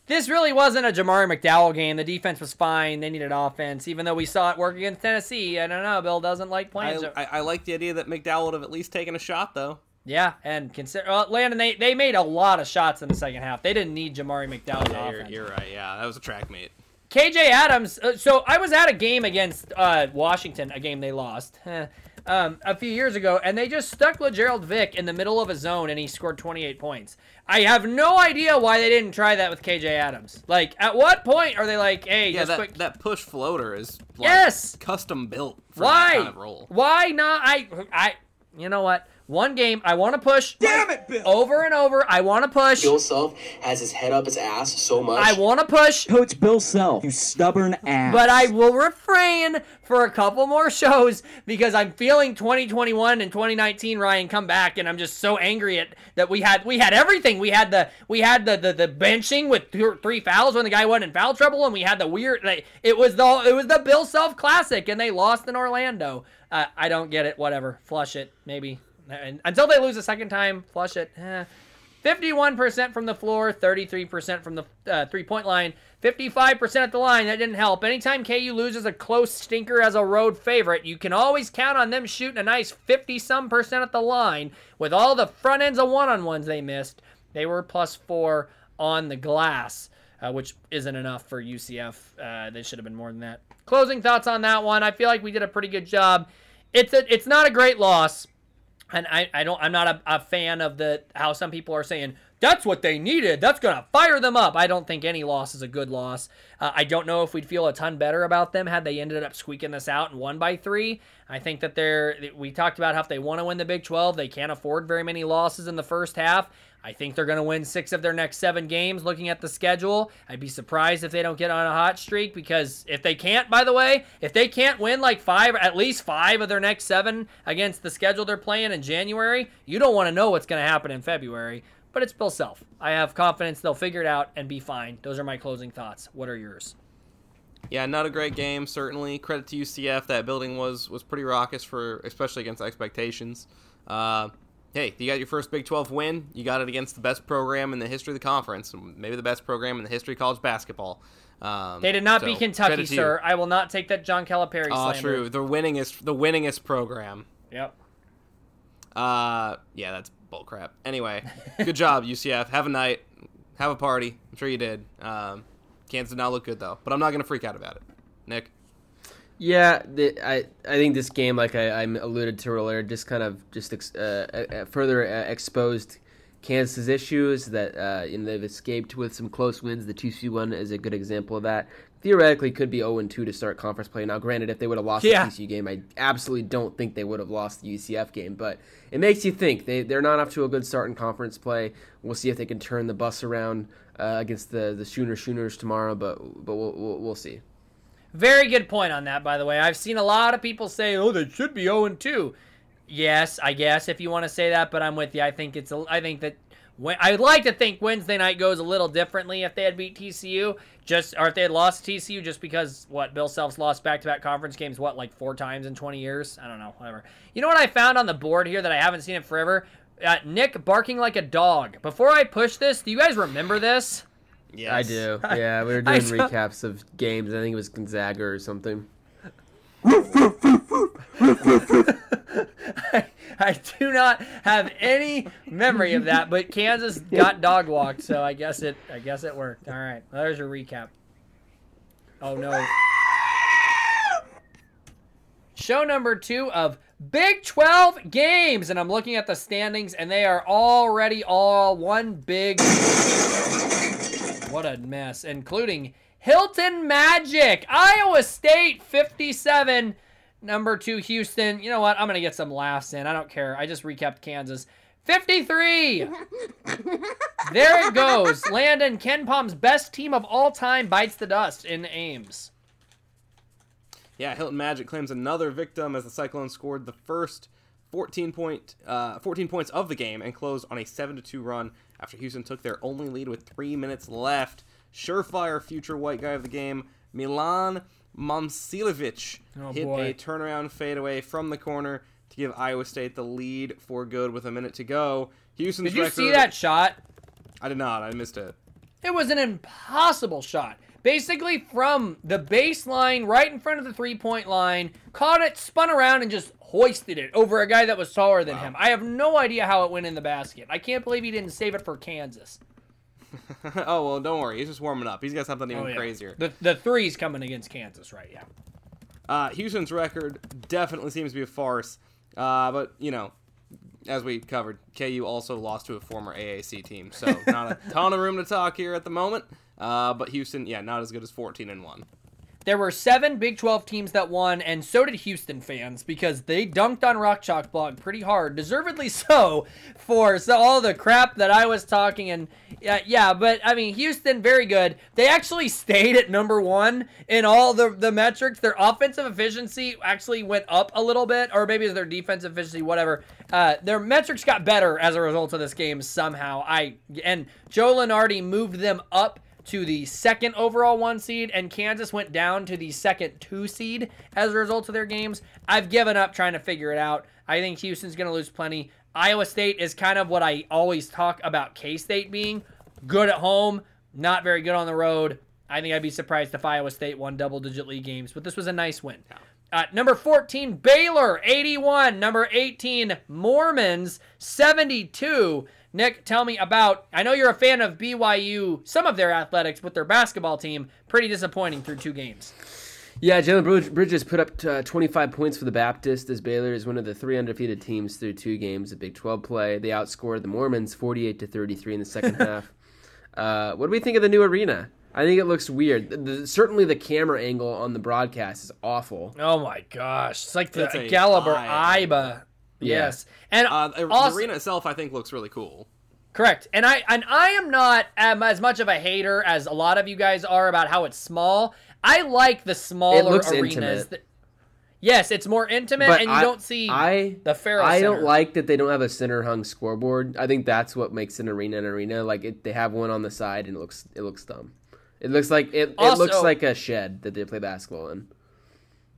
This really wasn't a Jamari McDowell game. The defense was fine. They needed offense, even though we saw it work against Tennessee. I don't know. Bill doesn't like I, playing. so- I, I like the idea that McDowell would have at least taken a shot, though. yeah, and consider well, Landon. They they made a lot of shots in the second half. They didn't need Jamari McDowell. Yeah, you're, you're right. Yeah, that was a track mate. KJ Adams. Uh, so I was at a game against uh, Washington, a game they lost eh, um, a few years ago, and they just stuck with Gerald Vick in the middle of a zone, and he scored 28 points. I have no idea why they didn't try that with KJ Adams. Like, at what point are they like, hey, Yeah, that, quick? that push floater is like Yes! custom built for why? that kind of role. Why not? I, I, you know what? One game, I want to push. Damn it, Bill! Over and over, I want to push. Bill Self has his head up his ass so much. I want to push. Coach Bill Self, you stubborn ass. But I will refrain for a couple more shows because I'm feeling 2021 and 2019 Ryan come back and I'm just so angry at that we had we had everything. We had the we had the the, the benching with th- three fouls when the guy wasn't in foul trouble and we had the weird like, it was the it was the Bill Self classic and they lost in Orlando. Uh, I don't get it. Whatever. Flush it maybe. And until they lose a second time, flush it. Eh. 51% from the floor, 33% from the uh, three point line, 55% at the line. That didn't help. Anytime KU loses a close stinker as a road favorite, you can always count on them shooting a nice 50 some percent at the line with all the front ends of one on ones they missed. They were plus four on the glass, uh, which isn't enough for UCF. Uh, they should have been more than that. Closing thoughts on that one. I feel like we did a pretty good job. It's a, it's not a great loss and I, I don't I'm not a, a fan of the how some people are saying that's what they needed. That's gonna fire them up. I don't think any loss is a good loss. Uh, I don't know if we'd feel a ton better about them had they ended up squeaking this out and won by three. I think that they're we talked about how if they want to win the Big 12, they can't afford very many losses in the first half. I think they're going to win six of their next seven games looking at the schedule. I'd be surprised if they don't get on a hot streak because if they can't, by the way, if they can't win like five, at least five of their next seven against the schedule they're playing in January, you don't want to know what's going to happen in February. But it's Bill Self. I have confidence they'll figure it out and be fine. Those are my closing thoughts. What are yours? Yeah, not a great game. Certainly, credit to UCF. That building was was pretty raucous for, especially against expectations. Uh, hey, you got your first Big 12 win. You got it against the best program in the history of the conference, maybe the best program in the history of college basketball. Um, They did not so, beat Kentucky, sir. I will not take that John Calipari Oh, slander. true. The winningest, the winningest program. Yep. Uh, yeah, that's bullcrap. Anyway, good job, UCF. Have a night. Have a party. I'm sure you did. Um, Kansas did not look good though, but I'm not gonna freak out about it. Nick. Yeah, the, I I think this game, like I, I alluded to earlier, just kind of just ex, uh, uh, further uh, exposed Kansas's issues that uh, you know, they've escaped with some close wins. The TCU one is a good example of that. Theoretically, could be 0 2 to start conference play. Now, granted, if they would have lost Yeah. the TCU game, I absolutely don't think they would have lost the UCF game. But it makes you think they they're not off to a good start in conference play. We'll see if they can turn the bus around uh, against the the Schooner Schooners tomorrow. But but we'll, we'll, we'll see. Very good point on that, by the way. I've seen a lot of people say, "Oh, they should be 0 2." Yes, I guess if you want to say that, but I'm with you. I think it's. A, I think that. When, I'd like to think Wednesday night goes a little differently if they had beat TCU, just or if they had lost TCU, just because what Bill Self's lost back-to-back conference games, what like four times in 20 years? I don't know, whatever. You know what I found on the board here that I haven't seen in forever? Uh, Nick barking like a dog. Before I push this, do you guys remember this? Yes. I do. Yeah, we were doing recaps of games. I think it was Gonzaga or something. I, I do not have any memory of that, but Kansas got dog walked, so I guess it I guess it worked. All right, well, there's your recap. Oh no. Show number two of Big 12 games, and I'm looking at the standings, and they are already all one big. What a mess, including Hilton Magic, Iowa State 57, number two Houston. You know what? I'm gonna get some laughs in. I don't care. I just recapped Kansas. 53. there it goes. Landon KenPom's best team of all time bites the dust in Ames. Yeah, Hilton Magic claims another victim as the Cyclones scored the first 14 point uh, 14 points of the game and closed on a 7 2 run after Houston took their only lead with 3 minutes left. Surefire future white guy of the game, Milan Momcilovic Oh, hit boy. a turnaround fadeaway from the corner to give Iowa State the lead for good with a minute to go. Houston's Did you record, see that shot? I did not. I missed it. It was an impossible shot. Basically, from the baseline right in front of the three point line, caught it, spun around, and just hoisted it over a guy that was taller than him. I have no idea how it went in the basket. I can't believe he didn't save it for Kansas. oh well, don't worry. He's just warming up. He's got something even Oh, yeah. crazier. The, the three's coming against Kansas, right? Yeah. Uh, Houston's record definitely seems to be a farce. Uh, but you know, as we covered, KU also lost to a former AAC team, so not a ton of room to talk here at the moment. Uh, but Houston, yeah, not as good as 14 and one. There were seven Big 12 teams that won, and so did Houston fans because they dunked on Rock Chalk Blog pretty hard, deservedly so, for so all the crap that I was talking. And yeah, yeah, but I mean, Houston, very good. They actually stayed at number one in all the, the metrics. Their offensive efficiency actually went up a little bit, or maybe it's their defensive efficiency, whatever. Uh, their metrics got better as a result of this game somehow. I and Joe Lunardi moved them up to the second overall one seed, and Kansas went down to the second two seed as a result of their games. I've given up trying to figure it out. I think Houston's going to lose plenty. Iowa State is kind of what I always talk about K State being good at home, not very good on the road. I think I'd be surprised if Iowa State won double digit league games, but this was a nice win. Uh, number 14, Baylor, 81. Number 18, Mormons, 72. Nick, tell me about. I know you're a fan of BYU, some of their athletics, but their basketball team, pretty disappointing through two games. Yeah, Jalen Bridges put up uh, 25 points for the Baptist as Baylor is one of the three undefeated teams through two games of Big 12 play. They outscored the Mormons 48 to 33 in the second half. Uh, what do we think of the new arena? I think it looks weird. The- the- certainly, the camera angle on the broadcast is awful. Oh my gosh. It's like the It's a Gallagher Iba. Yes. And Uh, the also, arena itself, I think, looks really cool. Correct. And I and I am not um, as much of a hater as a lot of you guys are about how it's small. I like the smaller looks arenas. intimate. that- yes, it's more intimate But and you I- don't see I the Farrell I don't like that they don't have a center hung scoreboard. I think that's what makes an arena an arena. Like it, they have one on the side and it looks it looks dumb. It looks like it, it looks like a shed that they play basketball in.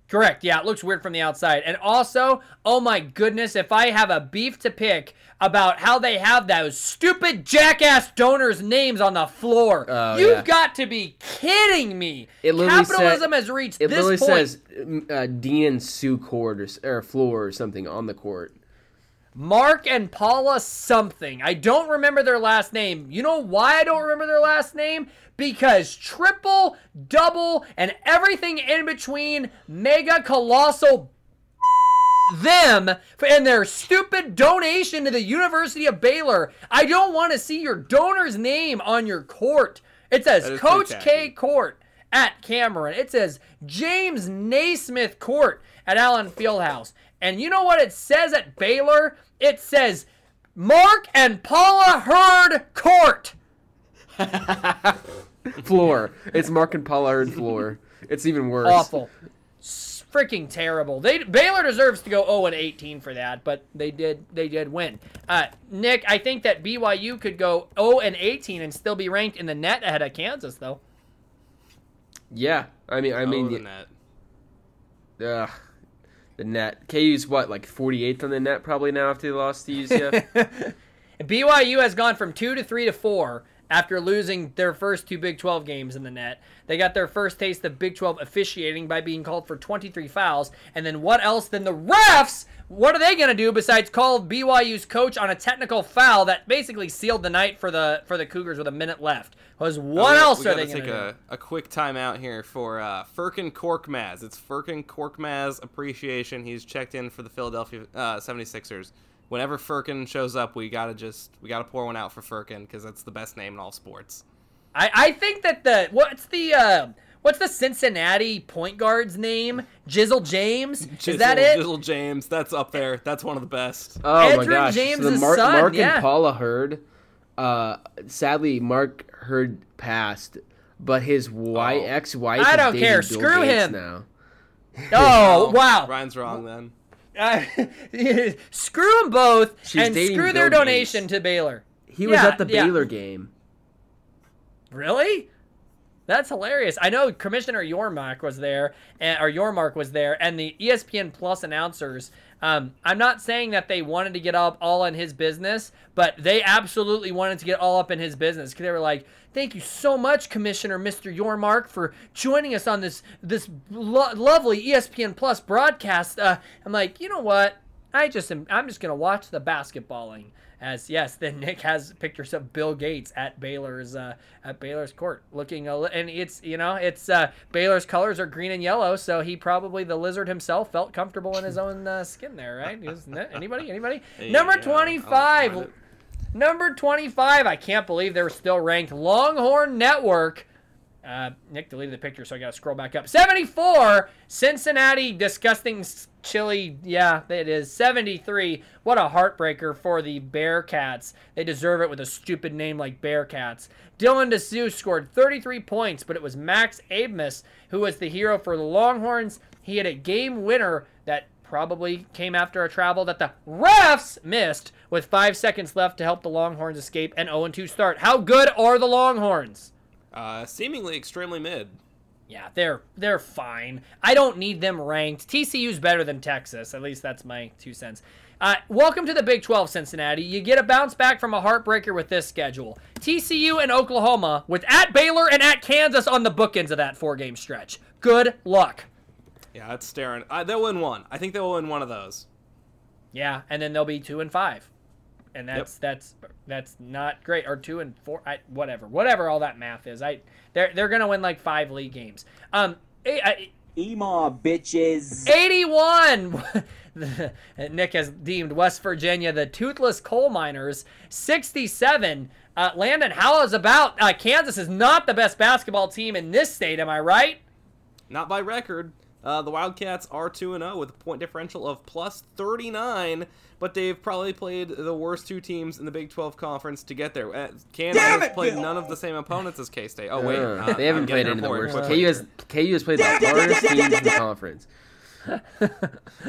Correct. Yeah, it looks weird from the outside. And also, oh my goodness, if I have a beef to pick about how they have those stupid jackass donors' names on the floor, Oh, you've yeah. got to be kidding me. It literally Capitalism said- has reached It this literally point. says uh, Dean Sue court or, or floor or something on the court. Mark and Paula something. I don't remember their last name. You know why I don't remember their last name? Because triple, double, and everything in between mega colossal them and their stupid donation to the University of Baylor. I don't want to see your donor's name on your court. It says Coach K. Court at Cameron. It says James Naismith Court at Allen Fieldhouse. And you know what it says at Baylor? It says Mark and Paula Hurd Court. Floor. it's Mark and Pollard floor. It's even worse. Awful. Freaking terrible. They Baylor deserves to go 0 and 18 for that, but they did they did win. Uh, Nick, I think that BYU could go 0 and 18 and still be ranked in the net ahead of Kansas though. Yeah, I mean, I mean, Other than that. The net. KU's what, like 48th on the net probably now after they lost to UCF. BYU has gone from two to three to four after losing their first two Big 12 games in the net. They got their first taste of Big 12 officiating by being called for 23 fouls. And then what else than the refs? What are they going to do besides call BYU's coach on a technical foul that basically sealed the night for the for the Cougars with a minute left? Because what we, else are they going take to do? a, a quick timeout here for uh, Furkan Korkmaz. It's Furkan Korkmaz appreciation. He's checked in for the Philadelphia uh, 76ers. Whenever Furkan shows up, we gotta just we gotta pour one out for Furkan because that's the best name in all sports. I, I think that the what's the uh, what's the Cincinnati point guard's name? Jizzle James. Is that Jizzle- it? Jizzle James, that's up there. That's one of the best. Oh my Andrew gosh! James' so the Mark, son, Mark yeah. and Paula Hurd. Uh, sadly, Mark Hurd passed, but his wife, Oh. ex-wife, I don't dating care. Bill Screw Gates him. now. Oh wow! Ryan's wrong then. Uh, screw them both She's and dating screw their Bill donation Gates. to Baylor. He was at the yeah. Baylor game. Really? That's hilarious. I know Commissioner Yormark was there, or Yormark was there, and the ESPN Plus announcers. Um, I'm not saying that they wanted to get up all in his business, but they absolutely wanted to get all up in his business because they were like, "Thank you so much, Commissioner Mr. Yormark, for joining us on this this lo- lovely ESPN Plus broadcast." Uh, I'm like, you know what? I just am, I'm just gonna watch the basketballing. As yes, then Nick has pictures of Bill Gates at Baylor's uh, at Baylor's court, looking a and it's you know it's uh, Baylor's colors are green and yellow, so he probably the lizard himself felt comfortable in his own uh, skin there, right? Was- anybody, anybody? Number twenty five, twenty I'll find five, it. number twenty five. I can't believe they're still ranked. Longhorn Network. Uh, Nick deleted the picture, so I got to scroll back up. 74, Cincinnati, disgusting, chilly. Yeah, it is. 73. What a heartbreaker for the Bearcats. They deserve it with a stupid name like Bearcats. Dylan Disu scored 33 points, but it was Max Abmas who was the hero for the Longhorns. He had a game winner that probably came after a travel that the refs missed with five seconds left to help the Longhorns escape an 0-2 start. How good are the Longhorns? Uh, seemingly extremely mid. Yeah, they're they're fine. I don't need them ranked. TCU's better than Texas. At least that's my two cents. Uh, welcome to the Big 12, Cincinnati. You get a bounce back from a heartbreaker with this schedule. TCU and Oklahoma with at Baylor and at Kansas on the bookends of that four-game stretch. Good luck. Yeah, it's staring. Uh, they'll win one. I think they'll win one of those. Yeah, and then they'll be two and five, and that's that's that's not great. Or two and four, I, whatever, whatever all that math is. I they're they're gonna win like five league games. Um, I, I, Ema, bitches. 81. Nick has deemed West Virginia the toothless coal miners. 67. Uh, Landon, how is about uh, Kansas is not the best basketball team in this state, am I right? Not by record. Uh, the Wildcats are 2 0 with a point differential of plus 39, but they've probably played the worst two teams in the Big 12 conference to get there. Uh, Kansas Damn has it, played Bill! none of the same opponents as K State. Oh, wait. Uh, uh, they haven't getting played any of the worst. Quick, KU has KU has played the hardest teams in the conference.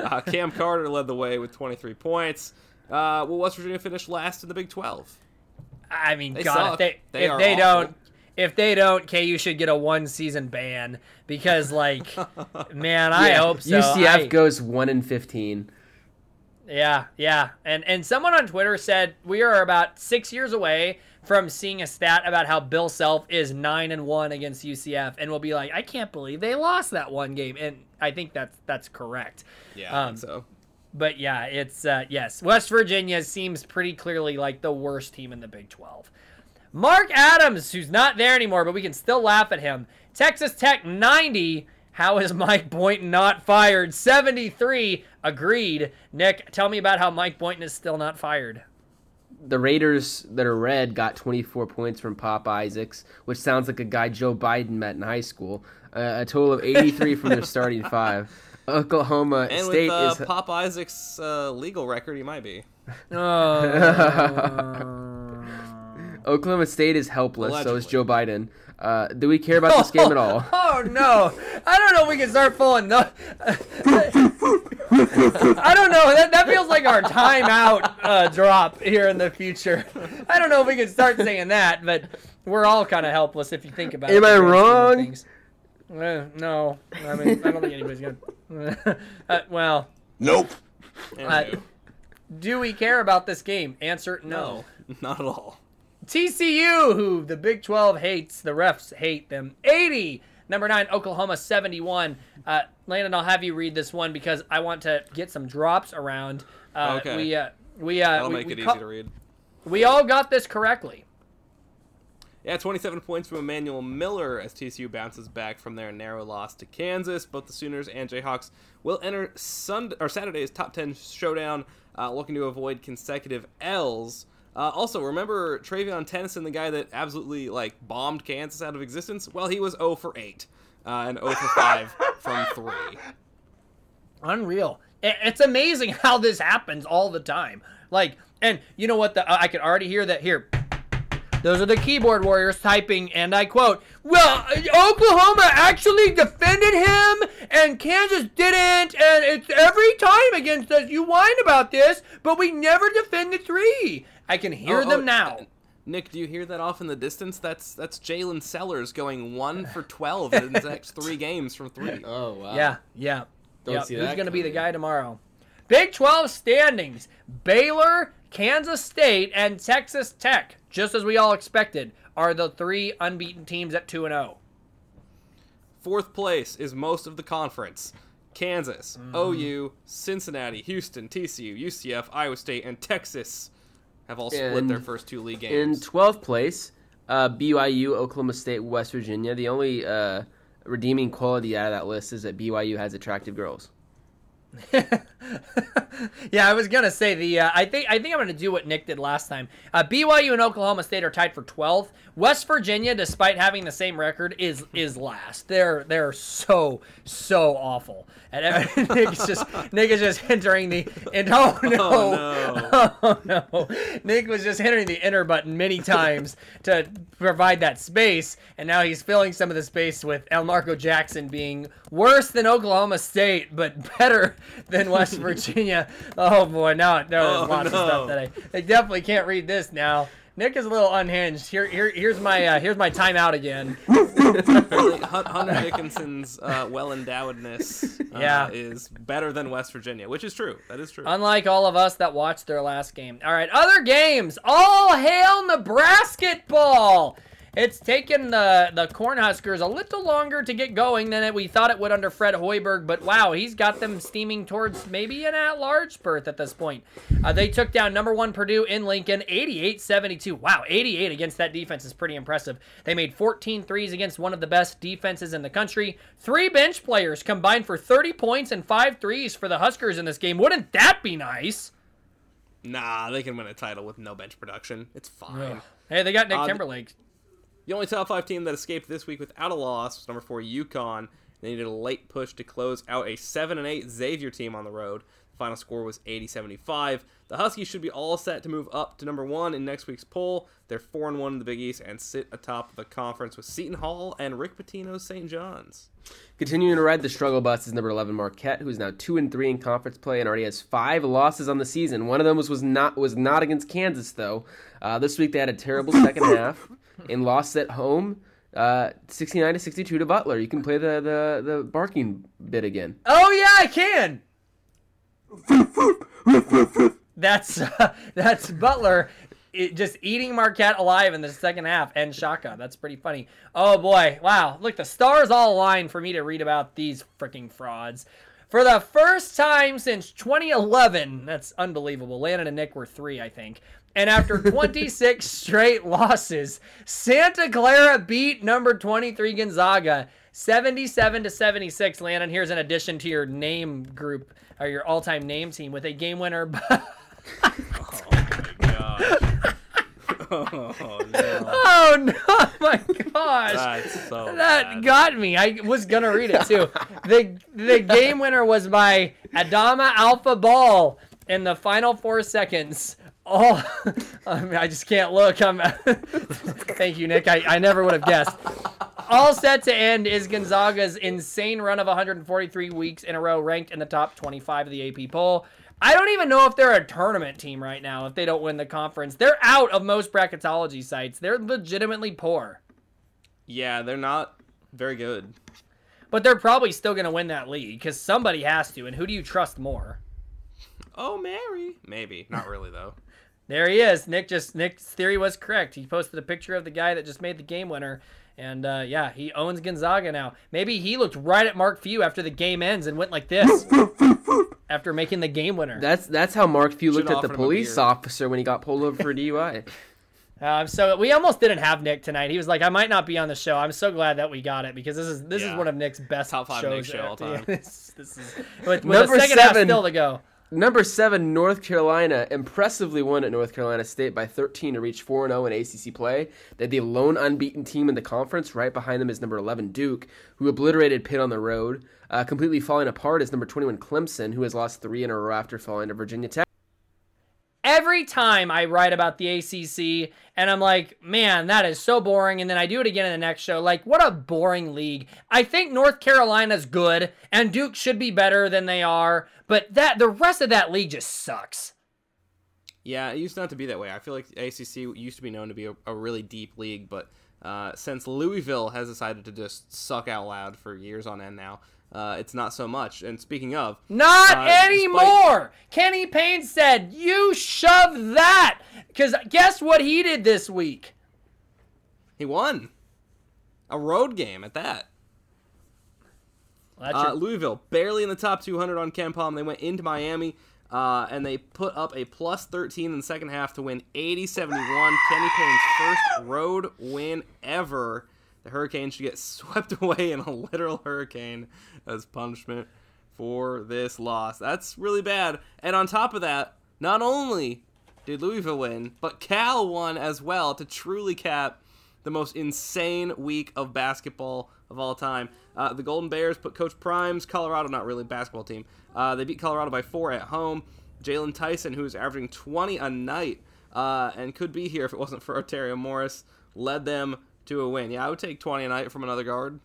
Uh, Cam Carter led the way with 23 points. Uh, well, West Virginia finished last in the Big 12. I mean, They God, suck. if they, They if they don't, if they don't, KU should get a one season ban because, like, man, I Yeah, hope so. UCF I- goes one in fifteen. Yeah, yeah. And and someone on Twitter said we are about six years away from seeing a stat about how Bill Self is nine and one against UCF, and we'll be like, I can't believe they lost that one game, and I think that's that's correct. Yeah, Um, so. But yeah, it's uh, yes, West Virginia seems pretty clearly like the worst team in the Big Twelve. Mark Adams, who's not there anymore, but we can still laugh at him. Texas Tech 90. How is Mike Boynton not fired? 73. Agreed. Nick, tell me about how Mike Boynton is still not fired. The Raiders that are red got 24 points from Pop Isaacs, which sounds like a guy Joe Biden met in high school. Uh, a total of 83 from their starting five. Oklahoma And State with uh, is Pop Isaac's uh, legal record, he might be. Oklahoma State is helpless. So is Joe Biden. Uh, do we care about this game at all? Oh no! I don't know if we can start falling. No, I don't know. That, that feels like our timeout uh, drop here in the future. I don't know if we can start saying that, but we're all kind of helpless if you think about it. Am in I the grand scheme of wrong? Uh, no, I mean I don't think anybody's gonna. uh, well, Nope. Anywho, do we care about this game? Answer no. no, not at all. TCU, who the Big 12 hates, the refs hate them. 80. Number 9, Oklahoma 71. Uh, Landon, I'll have you read this one because I want to get some drops around. Uh, Okay. We, uh, we, uh, That'll we, make we it co- easy to read. we all got this correctly. Yeah, 27 points from Emmanuel Miller as TCU bounces back from their narrow loss to Kansas. Both the Sooners and Jayhawks will enter Sunday or Saturday's top 10 showdown, uh, looking to avoid consecutive L's. Uh, also, remember Trevian Tennyson, the guy that absolutely like bombed Kansas out of existence? Well, he was 0 for 8 uh, and 0 for 5 from 3. Unreal. It's amazing how this happens all the time. Like, and you know what? The I can already hear that here. Those are the keyboard warriors typing, and I quote, Well, Oklahoma actually defended him, and Kansas didn't, and it's every time against us. You whine about this, but we never defend the three. I can hear Oh, them oh, now. Nick, do you hear that off in the distance? That's that's Jaylin Sellers going one for twelve in the next three games from three. Oh wow. Yeah, yeah. Don't Yep, see Who's that going to be the guy tomorrow? Big 12 standings. Baylor, Kansas State, and Texas Tech, just as we all expected, are the three unbeaten teams at 2 and oh. 0. Fourth place is most of the conference. Kansas, Mm-hmm. OU, Cincinnati, Houston, TCU, UCF, Iowa State, and Texas have all split And their first two league games. In 12th place, uh, BYU, Oklahoma State, West Virginia. The only uh, redeeming quality out of that list is that BYU has attractive girls. yeah, I was gonna say the. Uh, I think I think I'm gonna do what Nick did last time. Uh, BYU and Oklahoma State are tied for 12th. West Virginia, despite having the same record, is is last. They're they're so so awful. And Nick is just Nick is just entering the. And oh, oh no! Oh no! Nick was just hitting the enter button many times to provide that space, and now he's filling some of the space with Elmarko Jackson being worse than Oklahoma State, but better than West Virginia. Oh boy, now there's Oh, lots no. of stuff that I, I definitely can't read this now. Nick is a little unhinged. Here, here, here's my uh, here's my timeout again. Hunter Dickinson's uh, well endowedness uh, Yeah. is better than West Virginia, which is true. That is true. Unlike all of us that watched their last game. All right, other games. All hail Nebraska ball. It's taken the the Cornhuskers a little longer to get going than it, we thought it would under Fred Hoiberg, but wow, he's got them steaming towards maybe an at-large berth at this point. Uh, they took down number one Purdue in Lincoln, 88-72. Wow, 88 against that defense is pretty impressive. They made 14 threes against one of the best defenses in the country. Three bench players combined for 30 points and five threes for the Huskers in this game. Wouldn't that be nice? nah, they can win a title with no bench production. It's fine. Hey, they got Nick Uh, Timberlake. The only top five team that escaped this week without a loss was number four UConn. They needed a late push to close out a seven and eight Xavier team on the road. The final score was 80-75. The Huskies should be all set to move up to number one in next week's poll. They're four and one in the Big East and sit atop the conference with Seton Hall and Rick Pitino's St. John's. Continuing to ride the struggle bus is number 11 Marquette, who's now two and three in conference play and already has five losses on the season. One of them was, was not was not against Kansas though. Uh, this week they had a terrible second half and lost at home, uh, 69 to 62 to Butler. You can play the the the barking bit again. Oh yeah, I can. that's uh, that's Butler. It, just eating Marquette alive in the second half and Shaka. That's pretty funny. Oh boy, wow! Look, the stars all aligned for me to read about these freaking frauds. For the first time since 2011, that's unbelievable. Landon and Nick were three, I think. And after 26 straight losses, Santa Clara beat number 23 Gonzaga 77 to 76. Landon, here's an addition to your name group or your all-time name team with a game winner. Oh my no, oh no, oh, my gosh. that's so That bad. got me. I was gonna read it too. the The game winner was by Adama Alpha Bal in the final four seconds. Oh, I, mean, I just can't look. I'm. Thank you, Nick. I, I never would have guessed. All set to end is Gonzaga's insane run of 143 weeks in a row, ranked in the top 25 of the AP poll. I don't even know if they're a tournament team right now if they don't win the conference. They're out of most bracketology sites. They're legitimately poor. Yeah, they're not very good. But they're probably still going to win that league because somebody has to. And who do you trust more? Oh, Mary. Maybe not really though. There he is. Nick just Nick's theory was correct. He posted a picture of the guy that just made the game winner. And uh, yeah, he owns Gonzaga now. Maybe he looked right at Mark Few after the game ends and went like this after making the game winner. That's that's how Mark Few looked at the police officer when he got pulled over for DUI. Um, so we almost didn't have Nick tonight. He was like, "I might not be on the show." I'm so glad that we got it because this is this is one of Nick's best Top five shows. Nick show all time. this, this is with, with Number the second half seven. still to go. Number seven, North Carolina impressively won at North Carolina State by 13 to reach 4 0 in ACC play. They're the lone unbeaten team in the conference. Right behind them is number 11, Duke, who obliterated Pitt on the road. Uh, completely falling apart is number 21, Clemson, who has lost three in a row after falling to Virginia Tech. Every time I write about the ACC and I'm like, man, that is so boring. And then I do it again in the next show. Like, what a boring league. I think North Carolina's good and Duke should be better than they are, but that the rest of that league just sucks. Yeah, it used not to be that way. I feel like ACC used to be known to be a, a really deep league, but uh, since Louisville has decided to just suck out loud for years on end now, uh, it's not so much. And speaking of, Not uh, despite- anymore. Kenny Payne said, "You shove that." Because guess what he did this week? he won a road game at that. Well, Uh, your- Louisville barely in the top 200 on KenPom. They went into Miami uh, and they put up a plus 13 in the second half to win 80-71. Kenny Payne's first road win ever. The Hurricanes should get swept away in a literal hurricane as punishment for this loss. That's really bad. And on top of that, not only did Louisville win, but Cal won as well to truly cap the most insane week of basketball of all time. Uh, the Golden Bears put Coach Prime's Colorado, not really basketball team. Uh, they beat Colorado by four at home. Jaylon Tyson, who is averaging 20 a night uh, and could be here if it wasn't for Ontario Morris, led them to a win. Yeah, I would take 20 a night from another guard.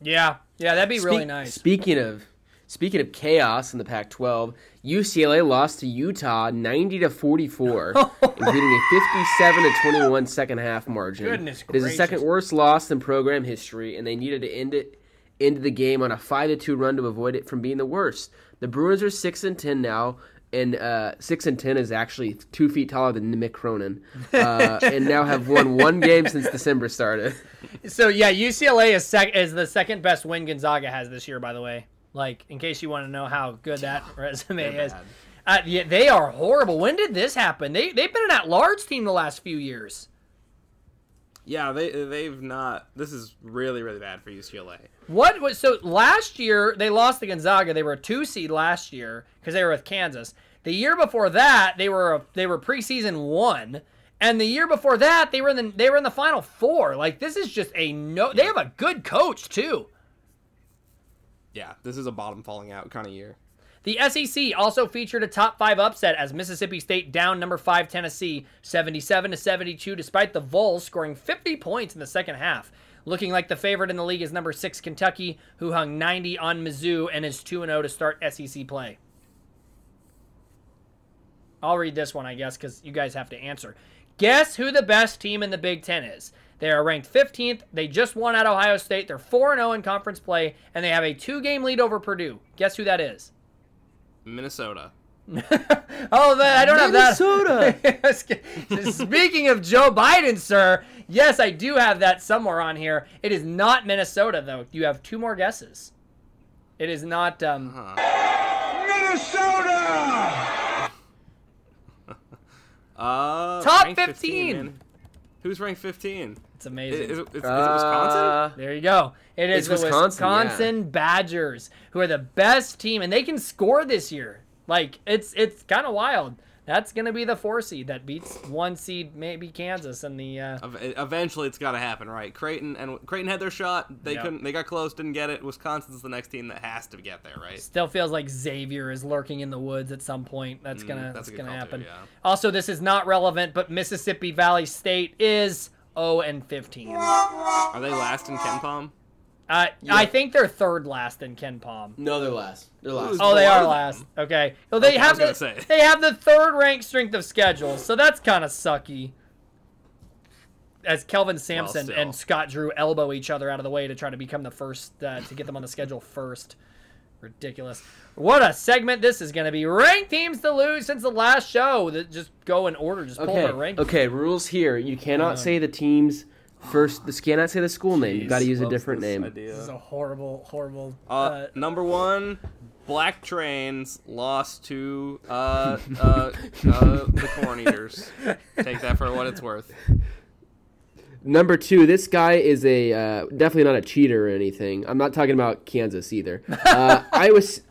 yeah, yeah, that'd be really nice. Speaking of speaking of chaos in the Pac-12, UCLA lost to Utah 90 to 44, including a 57 to 21 second half margin. Goodness it is the second worst loss in program history, and they needed to end it into the game on a 5 to 2 run to avoid it from being the worst. The Bruins are 6 and 10 now. And uh, six and ten is actually two feet taller than Mick Cronin, uh, and now have won one game since December started. So yeah, UCLA is sec- is the second best win Gonzaga has this year. By the way, like in case you want to know how good that resume is. Uh, yeah, they are horrible. When did this happen? They they've been an at large team the last few years. Yeah, they they've not. This is really really bad for UCLA. What was so last year they lost to Gonzaga. They were a two seed last year because they were with Kansas. The year before that they were a, they were preseason one, and the year before that they were in the they were in the final four. Like this is just a no. They have a good coach too. Yeah, this is a bottom falling out kind of year. The SEC also featured a top five upset as Mississippi State down number five Tennessee 77 to 72, despite the Vols scoring 50 points in the second half. Looking like the favorite in the league is number six Kentucky, who hung 90 on Mizzou and is 2 0 to start SEC play. I'll read this one, I guess, because you guys have to answer. Guess who the best team in the Big Ten is? They are ranked 15th. They just won at Ohio State. They're 4 0 in conference play, and they have a two game lead over Purdue. Guess who that is? Minnesota. Oh, man, I don't Minnesota. have that. Minnesota. Speaking of Joe Biden, sir, yes, I do have that somewhere on here. It is not Minnesota, though. You have two more guesses. It is not. Um, Minnesota! Uh, Top ranked 15. Who's ranked 15? It's Is, amazing. is, it, is, is it Wisconsin? Uh, There you go. It is It's the Wisconsin, Wisconsin, Badgers, who are the best team, and they can score this year. Like it's it's kind of wild. That's gonna be the four seed that beats one seed, maybe Kansas, and the. Uh, Eventually, it's got to happen, right? Creighton and Creighton had their shot. They Yep. couldn't. They got close, didn't get it. Wisconsin's the next team that has to get there, right? Still feels like Xavier is lurking in the woods at some point. That's Mm, gonna that's that's, gonna happen. too, yeah. Also, this is not relevant, but Mississippi Valley State is 0 and 15. Are they last in KenPom? Uh, I think they're third last in KenPom. no, they're last. They're last. Oh, they below are them. last. Okay. Well, they Okay, have the say. they have the third ranked strength of schedule, so that's kind of sucky. As Kelvin Sampson still. and Scott Drew elbow each other out of the way to try to become the first uh, to get them on the schedule first. Ridiculous. What a segment this is going to be. Ranked teams to lose since the last show. That just go in order. Just pull Okay. their rank. Okay. Rules here. You cannot Um, say the team's first. This cannot say the school name. You got to use a different this name. idea. This is a horrible, horrible. Uh, Uh, number one, Black Trains lost to uh, uh, uh, the Corn Eaters. Take that for what it's worth. Number two, this guy is a uh, definitely not a cheater or anything. I'm not talking about Kansas either. Uh, I was,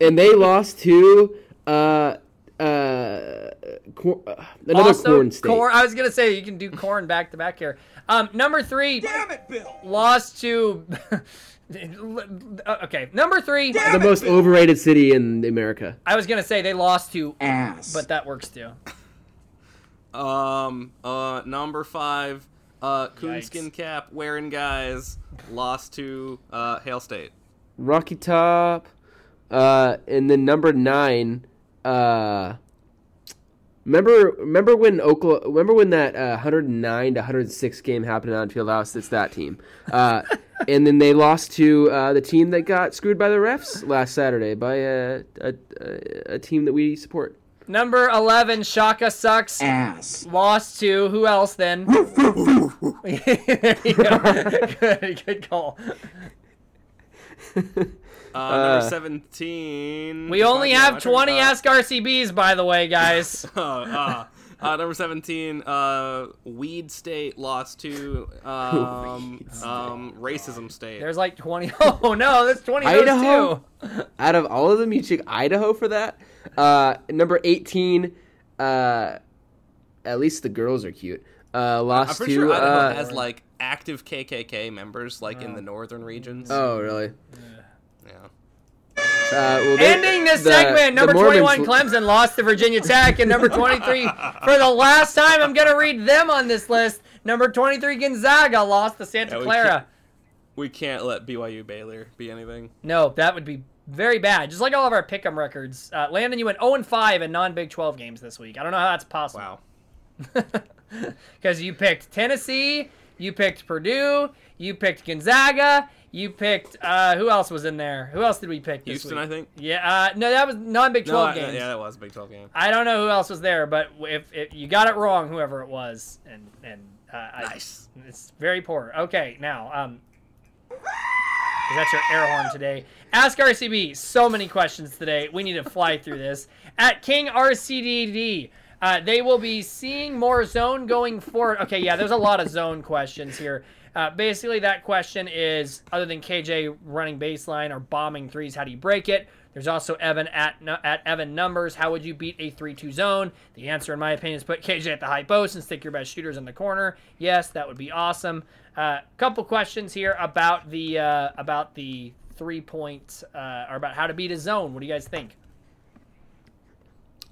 and they lost to uh, uh, cor- uh, another also, corn state. corn. I was gonna say you can do corn back to back here. Um, number three. Damn it, Bill! lost to okay number three the most overrated city in America. i was gonna say they lost to Ass. but that works too Um, uh, number five, uh, Yikes. coonskin cap wearing guys lost to uh, Hail State. Rocky Top, uh, and then number nine, uh, Remember, remember when Oklahoma? Remember when that uh, 109 to 106 game happened on Field House? It's that team, uh, and then they lost to uh, the team that got screwed by the refs last Saturday by a a, a, a team that we support. Number 11, Shaka sucks. Ass. Lost to who else then? there you go. good, good call. Uh, number 17. We only have 20 Uh, Ask RCBs, by the way, guys. uh, uh, uh, number 17, uh, Weed State lost to um, um, Racism State. There's like 20. Oh no, there's 20 of those Idaho? Out of all of them, you took Idaho for that. Uh, number 18. Uh, at least the girls are cute. Uh, lost I'm pretty to. sure Idaho uh, has like active KKK members, like in the northern regions. Oh, really? yeah. Uh, well, they- Ending this the- segment, number 21 Clemson lost to Virginia Tech, and number 23, for the last time, I'm gonna read them on this list. Number 23 Gonzaga lost to Santa Yeah, we Clara. can't- We can't let BYU Baylor be anything. No, that would be very bad. Just like all of our pick'em records. Uh, Landon, you went 0 and 5 in non-Big 12 games this week. I don't know how that's possible. Wow. Because you picked Tennessee, you picked Purdue, you picked Gonzaga, you picked uh, who else was in there? Who else did we pick this Houston, week? I think. Yeah, uh, no, that was non-Big No, 12 I- games. yeah, that was a Big 12 game. I don't know who else was there, but if, if you got it wrong, whoever it was, and and uh, I- Nice. it's very poor. Okay, now um, that's your air horn today. Ask RCB. So many questions today. We need to fly through this. At King RCDD, uh, they will be seeing more zone going forward. Okay, yeah, there's a lot of zone questions here. Uh, basically, that question is other than KJ running baseline or bombing threes, how do you break it? There's also Evan at at Evan numbers. How would you beat a 3-2 zone? The answer, in my opinion, is put KJ at the high post and stick your best shooters in the corner. Yes, that would be awesome. A uh, couple questions here about the uh, about the three point uh, or about how to beat a zone. What do you guys think?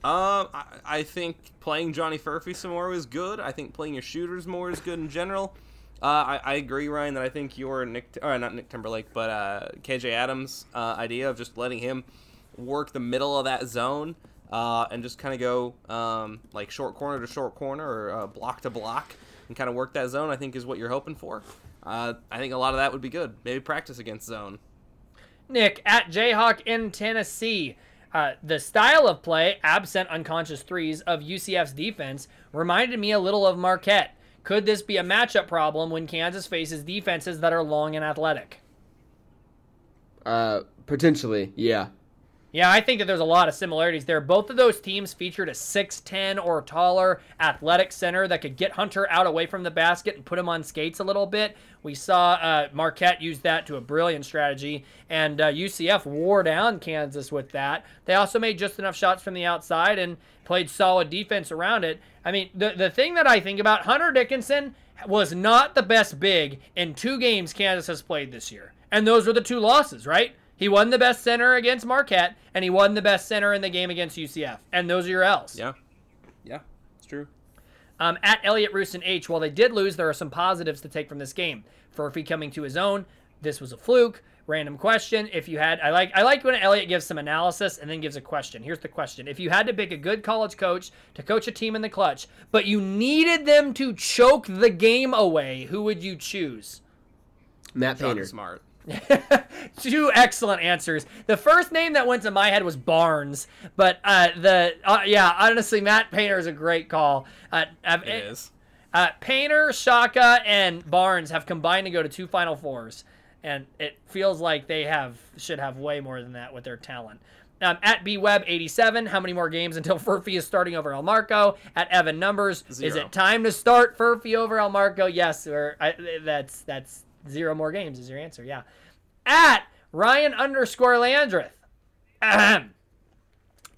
Um, I, I think playing Johnny Furphy some more is good. I think playing your shooters more is good in general. Uh, I, I agree, Ryan, that I think your Nick, or not Nick Timberlake, but uh, KJ Adams' uh, idea of just letting him work the middle of that zone uh, and just kind of go um, like short corner to short corner or uh, block to block and kind of work that zone, I think is what you're hoping for. Uh, I think a lot of that would be good. Maybe practice against zone. Nick at Jayhawk in Tennessee. Uh, the style of play, absent unconscious threes, of UCF's defense reminded me a little of Marquette. Could this be a matchup problem when Kansas faces defenses that are long and athletic? Uh, potentially, yeah. Yeah, I think that there's a lot of similarities there. Both of those teams featured a 6'10 or taller athletic center that could get Hunter out away from the basket and put him on skates a little bit. We saw uh, Marquette use that to a brilliant strategy, and uh, UCF wore down Kansas with that. They also made just enough shots from the outside and played solid defense around it. I mean, the, the thing that I think about Hunter Dickinson was not the best big in two games Kansas has played this year. And those were the two losses, right? He won the best center against Marquette, and he won the best center in the game against UCF. And those are your L's. Yeah. Yeah, it's true. Um, at Elliot Roosten H, while they did lose, there are some positives to take from this game. Furphy coming to his own. This was a fluke. Random question. If you had, I like, I like when Elliot gives some analysis and then gives a question. Here's the question: If you had to pick a good college coach to coach a team in the clutch, but you needed them to choke the game away, who would you choose? Matt Shaka Painter. Smart. Two excellent answers. The first name that went to my head was Barnes, but uh, the uh, yeah, honestly, Matt Painter is a great call. Uh, uh, It is. Uh, Painter, Shaka, and Barnes have combined to go to two Final Fours, and it feels like they have should have way more than that with their talent. Um, at bweb87, how many more games until Furphy is starting over Elmarko? At Evan Numbers, is it time to start Furphy over Elmarko? Yes, or I, that's that's zero more games is your answer. Yeah. At Ryan underscore Landreth, ahem.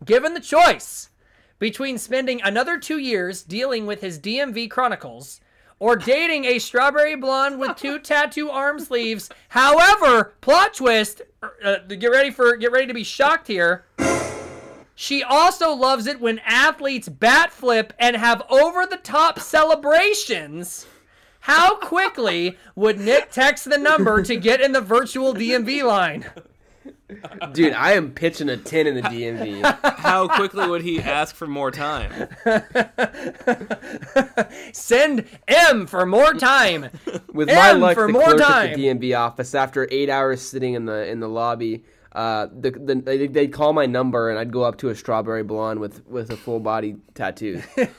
given the choice between spending another two years dealing with his DMV chronicles or dating a strawberry blonde with two tattoo arm sleeves. However, plot twist, uh, get ready for get ready to be shocked here. She also loves it when athletes bat flip and have over the top celebrations. How quickly would Nick text the number to get in the virtual DMV line? Dude, I am pitching a 10 in the DMV. How quickly would he ask for more time? Send M for more time. With my M luck, for the more clerk time. at the DMV office, after eight hours sitting in the in the lobby, uh, the, the they- they'd call my number and I'd go up to a strawberry blonde with with a full body tattoo.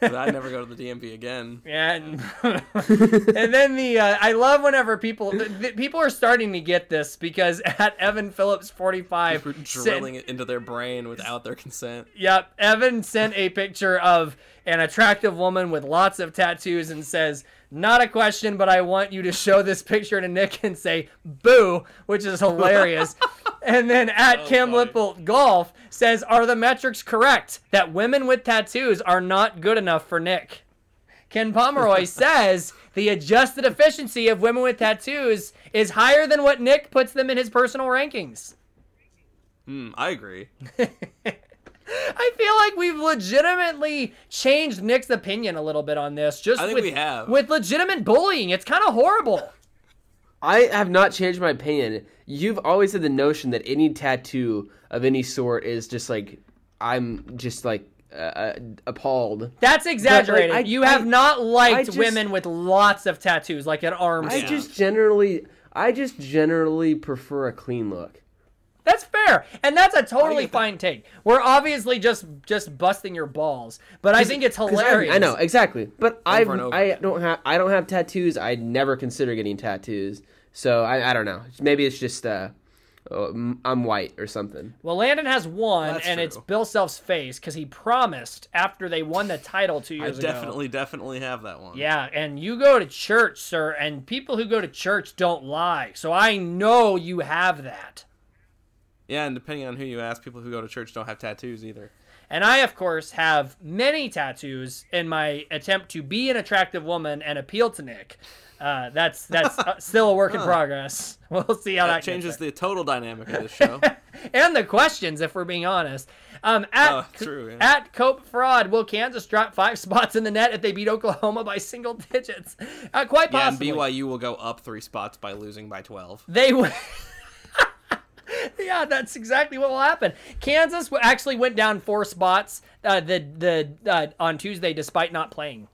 But I'd never go to the DMV again. And, and then the uh, I love whenever people th- th- people are starting to get this because at Evan Phillips forty five We're drilling it into their brain without their consent. Yep, Evan sent a picture of an attractive woman with lots of tattoos and says, "Not a question, but I want you to show this picture to Nick and say boo," which is hilarious. and then at Kim funny. Lipple Golf says, "Are the metrics correct that women with tattoos are not good enough for Nick?" Ken Pomeroy says the adjusted efficiency of women with tattoos is higher than what Nick puts them in his personal rankings. Hmm, I agree. I feel like we've legitimately changed Nick's opinion a little bit on this. Just I think with, we have. with legitimate bullying. It's kind of horrible. I have not changed my opinion. You've always had the notion that any tattoo of any sort is just like I'm just like uh, uh, appalled. That's exaggerated. I- you have I- not liked just- women with lots of tattoos, like an arm. I sleeve. just generally, I just generally prefer a clean look. That's fair, and that's a totally fine take. We're obviously just just busting your balls, but I think it's hilarious. I, know exactly, but I and over. I don't have I don't have tattoos. I never consider getting tattoos, so I, I don't know. Maybe it's just uh, m- I'm white or something. Well, Landon has one, That's and it's. Bill Self's face because he promised after they won the title two I years ago. definitely, definitely have that one. Yeah, and you go to church, sir, and people who go to church don't lie. So I know you have that. Yeah, and depending on who you ask, people who go to church don't have tattoos either. And I, of course, have many tattoos in my attempt to be an attractive woman and appeal to Nick. Uh, that's that's uh, still a work in progress. We'll see how that, That changes the total dynamic of the show. and the questions, if we're being honest. Um, at Oh, true, yeah. at Cope Fraud, will Kansas drop five spots in the net if they beat Oklahoma by single digits? Uh, quite yeah, and possibly. BYU will go up three spots by losing by 12. They would. yeah, that's exactly what will happen. Kansas actually went down four spots uh, the the uh, on Tuesday despite not playing.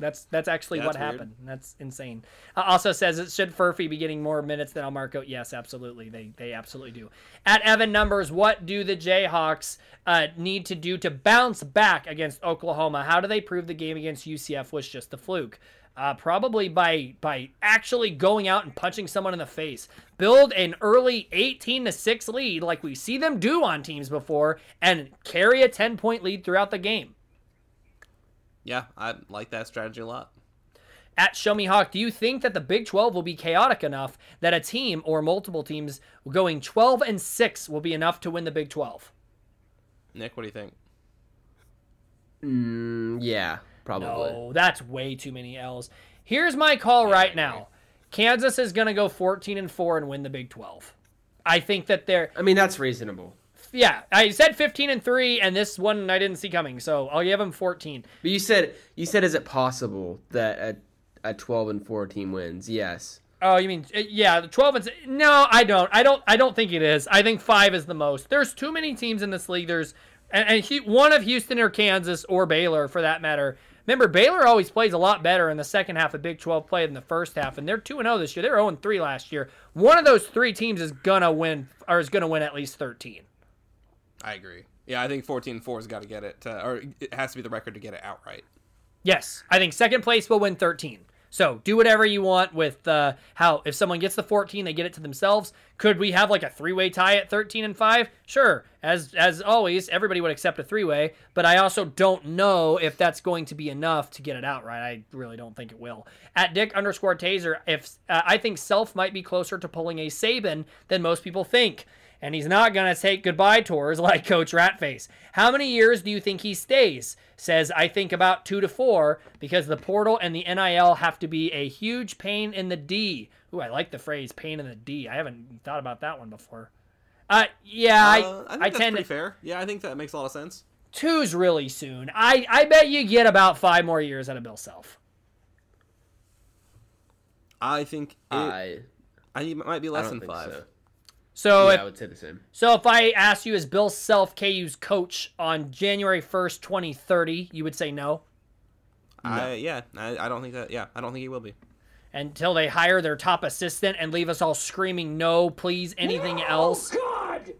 That's that's actually That's what weird. happened. That's insane. Uh, also says it should Furphy be getting more minutes than Elmarko? Yes, absolutely. They they absolutely do. At Evan numbers, what do the Jayhawks uh, need to do to bounce back against Oklahoma? How do they prove the game against UCF was just a fluke? Uh, probably by by actually going out and punching someone in the face. Build an early 18 to 6 lead like we see them do on teams before and carry a 10 point lead throughout the game. Yeah, I like that strategy a lot. At Show Me Hawk, do you think that the Big 12 will be chaotic enough that a team or multiple teams going 12 and 6 will be enough to win the Big 12? Nick, what do you think? Mm, yeah, probably. No, that's way too many L's. Here's my call right now. Kansas is going to go 14 and 4 and win the Big 12. I think that they're I mean that's reasonable. yeah, I said 15 and 3 and this one I didn't see coming. So, I'll give them 14. But you said you said is it possible that a a 12 and 4 team wins? Yes. Oh, you mean uh, yeah, the 12 and s- No, I don't. I don't I don't think it is. I think 5 is the most. There's too many teams in this league. There's and, and Hu- one of Houston or Kansas or Baylor for that matter. Remember, Baylor always plays a lot better in the second half of Big 12 play than the first half, and they're 2 0 this year. They were 0 3 last year. One of those three teams is going to win, or is going to win at least 13. I agree. Yeah, I think 14 4 has got to get it, uh, or it has to be the record to get it outright. Yes, I think second place will win 13. So do whatever you want with uh, how if someone gets the 14, they get it to themselves. Could we have like a three-way tie at 13 and five? Sure. As as always, everybody would accept a three-way, but I also don't know if that's going to be enough to get it out right. I really don't think it will. At Dick underscore Taser, if uh, I think Self might be closer to pulling a Saban than most people think and he's not going to take goodbye tours like Coach Ratface. How many years do you think he stays? Says, I think about two to four because the portal and the NIL have to be a huge pain in the D. Ooh, I like the phrase pain in the D. I haven't thought about that one before. Uh, yeah, Uh, I, I think I that's tend pretty to. fair. Yeah, I think that makes a lot of sense. Two's really soon. I, I bet you get about five more years out of Bill Self. I think it, I, I it might be I less don't than think five. so. So yeah, if I would say the same. So if I asked you, is Bill Self KU's coach on January 1st, 2030, you would say no? I, yeah, I, I don't think that. Yeah, I don't think he will be. Until they hire their top assistant and leave us all screaming, no, please, anything oh, else. God!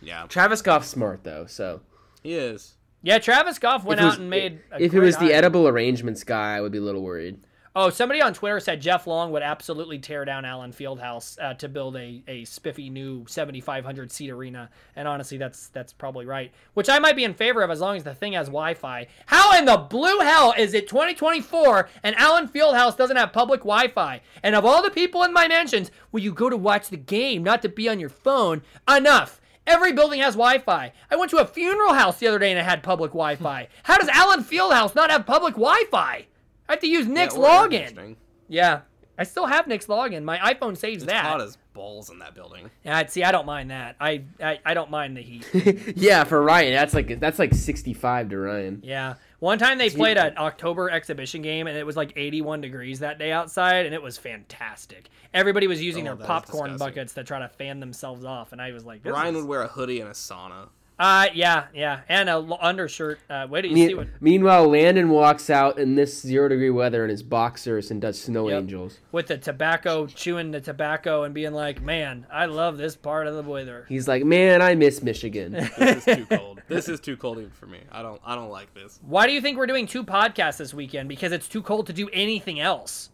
Yeah, Travis Goff's smart though, so he is. Yeah, Travis Goff went If out and made. a if it was the hire. edible arrangements guy, I would be a little worried. Oh, somebody on Twitter said Jeff Long would absolutely tear down Allen Fieldhouse uh, to build a, a spiffy new 7,500 seat arena. And honestly, that's that's probably right. Which I might be in favor of as long as the thing has Wi-Fi. How in the blue hell is it 2024 and Allen Fieldhouse doesn't have public Wi-Fi? And of all the people in my mansions, will you go to watch the game, not to be on your phone? Enough. Every building has Wi-Fi. I went to a funeral house the other day and it had public Wi-Fi. How does Allen Fieldhouse not have public Wi-Fi? I have to use Nick's Yeah, login. Yeah. I still have Nick's login. My iPhone saves It's that. hot as balls in that building. yeah, see, I don't mind that. I, I I don't mind the heat. yeah, for Ryan, that's like that's like 65 to Ryan. yeah. One time they played an October exhibition game and it was like 81 degrees that day outside and it was fantastic. Everybody was using Oh, their popcorn buckets to try to fan themselves off and I was like, this Ryan is- would wear a hoodie and a sauna. Uh, yeah, yeah, and a l- undershirt. Uh, wait till you Me- see what meanwhile, Landon walks out in this zero degree weather in his boxers and does snow Yep. angels. with the tobacco, chewing the tobacco and being like, man, I love this part of the weather. He's like, man, I miss Michigan. This is too cold. This is too cold even for me. I don't. I don't like this. Why do you think we're doing two podcasts this weekend? Because it's too cold to do anything else.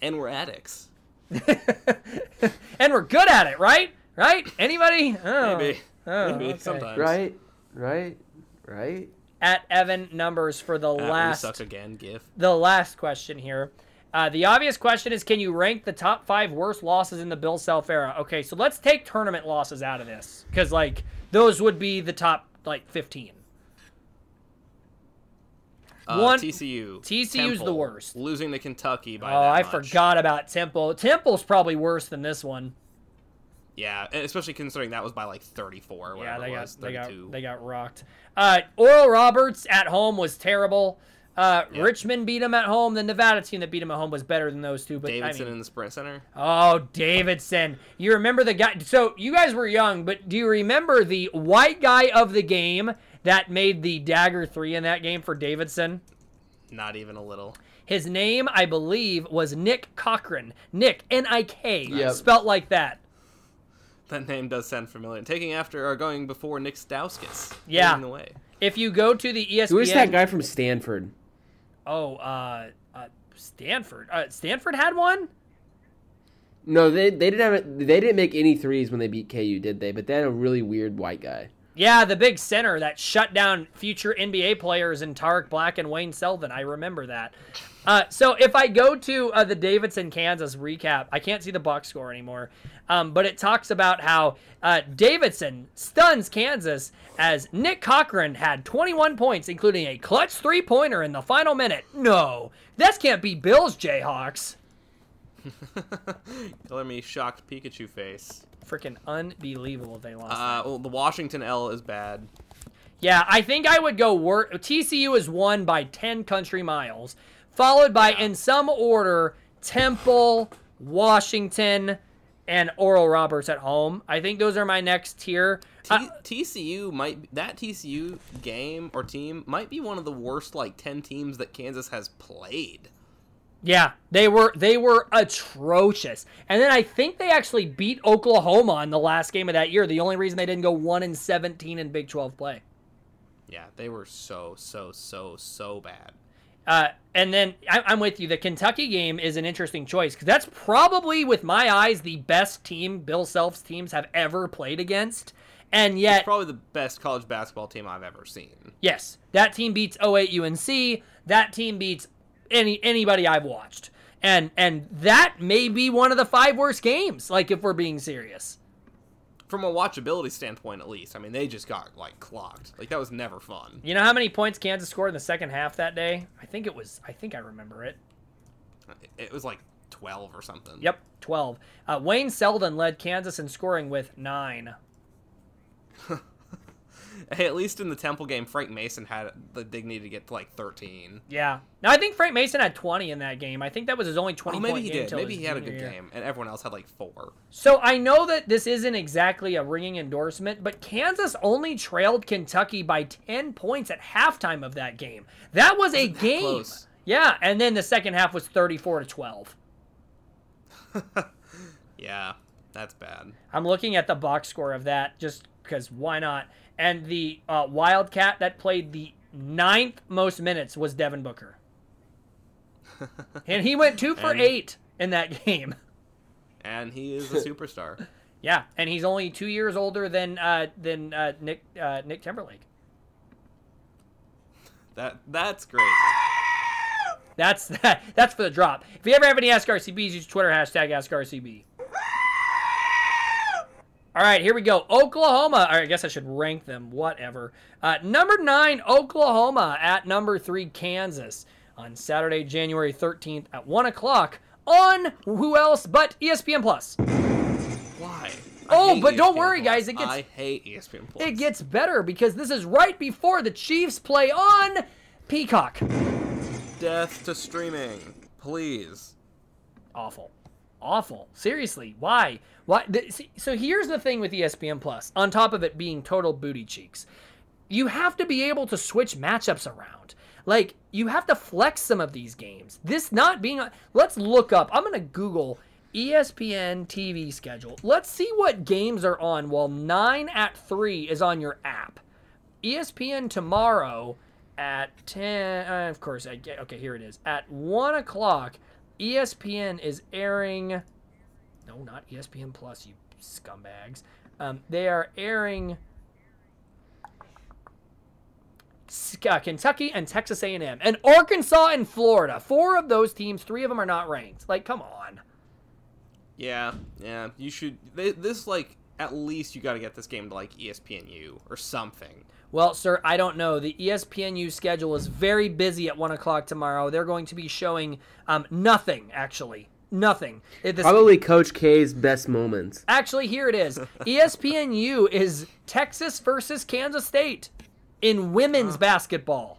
And we're addicts. and we're good at it, right? Right? Anybody? Oh. Maybe. Oh, Maybe okay. sometimes. right, right, right. At Evan numbers for the At last suck again. Gif. the last question here. Uh, the obvious question is, can you rank the top five worst losses in the Bill Self era? Okay, so let's take tournament losses out of this because like those would be the top like fifteen. Uh, One- TCU. TCU's the worst. Losing to Kentucky by Oh, that I much. forgot about Temple. Temple's probably worse than this one. Yeah, especially considering that was by like 34 or Yeah, they it got they got they got rocked. Uh, Oral Roberts at home was terrible. Uh, Yeah. Richmond beat them at home. The Nevada team that beat them at home was better than those two. But Davidson I mean, in the Sprint Center. oh, Davidson! You remember the guy? So you guys were young, but do you remember the white guy of the game that made the dagger three in that game for Davidson? Not even a little. His name, I believe, was Nik Cochran. Nick N I K, Yep. spelt like that. That name does sound familiar. Taking after or going before Nik Stauskas. Yeah. leading the way. If you go to the ESPN, Who is that guy from Stanford? Oh, uh, uh, Stanford. Uh, Stanford had one. No, they they didn't have it. They didn't make any threes when they beat KU, did they? But they had a really weird white guy. Yeah, the big center that shut down future NBA players in Tarik Black and Wayne Selden. I remember that. Uh, so if I go to uh, the Davidson, Kansas recap, I can't see the box score anymore, um, but it talks about how uh, Davidson stuns Kansas as Nik Cochran had 21 points, including a clutch three pointer in the final minute. No, this can't be Bills Jayhawks. Color me shocked Pikachu face. Freaking unbelievable they lost. Uh, well, the Washington L is bad. Yeah, I think I would go work. TCU is won by 10 country miles, followed by, in some order, Temple, Washington, and Oral Roberts at home. I think those are my next tier. T- Uh, TCU might that TCU game or team might be one of the worst like ten teams that Kansas has played. yeah, they were they were atrocious. And then I think they actually beat Oklahoma in the last game of that year. The only reason they didn't go 1 and 17 in Big 12 play. Yeah, they were so so so so bad. Uh, and then I, I'm with you. The Kentucky game is an interesting choice because that's probably, with my eyes, the best team Bill Self's teams have ever played against. And yet, Probably the best college basketball team I've ever seen. yes, that team beats 08 UNC. That team beats any anybody I've watched. And and that may be one of the five worst games. Like if we're being serious. From a watchability standpoint, at least. I mean, they just got like clocked. Like that was never fun. You know how many points Kansas scored in the second half that day? I think it was. I think I remember it. It was like twelve or something. Yep, 12. Uh, Wayne Selden led Kansas in scoring with nine. hey, at least in the Temple game, Frank Mason had the dignity to get to like 13. Yeah. Now I think Frank Mason had 20 in that game. I think that was his only 20 Oh, maybe he did. Maybe he had a good year. game, and everyone else had like four. So I know that this isn't exactly a ringing endorsement, but Kansas only trailed Kentucky by 10 points at halftime of that game. That was a that game. close? Yeah, and then the second half was 34 to 12. Yeah, that's bad. I'm looking at the box score of that just because why not? And the uh, Wildcat that played the ninth most minutes was Devin Booker. and he went two for And- eight in that game. And he is a superstar. Yeah, and he's only two years older than uh, than uh, Nick uh, Nick Timberlake. That that's great. That's that. That's for the drop. If you ever have any Ask RCBs, use Twitter hashtag Ask RCB. All right, here we go. Oklahoma. I guess I should rank them. Whatever. Uh, number nine, Oklahoma at number three, Kansas on Saturday, January 13th at 1 o'clock on who else but ESPN Plus. Why? Oh, but don't worry, Plus. guys, it gets- I hate ESPN Plus. It gets better because this is right before the Chiefs play on Peacock. death to streaming, please. awful awful seriously why why so here's the thing with espn plus on top of it being total booty cheeks you have to be able to switch matchups around like you have to flex some of these games this not being let's look up i'm gonna google espn tv schedule let's see what games are on while 9 at 3 is on your app ESPN tomorrow at 10. Uh, of course, I. Okay, here it is. At 1 o'clock, ESPN is airing. No, not ESPN Plus, you scumbags. Um, they are airing. Uh, Kentucky and Texas A&M and Arkansas and Florida. Four of those teams, three of them are not ranked. Like, come on. Yeah, yeah. You should. This like at least you got to get this game to like ESPNU or something. Well, sir, I don't know. The ESPNU schedule is very busy at one o'clock tomorrow. They're going to be showing um, nothing, actually, nothing. It- this- Probably Coach K's best moments. actually, here it is. ESPNU is Texas versus Kansas State in women's basketball.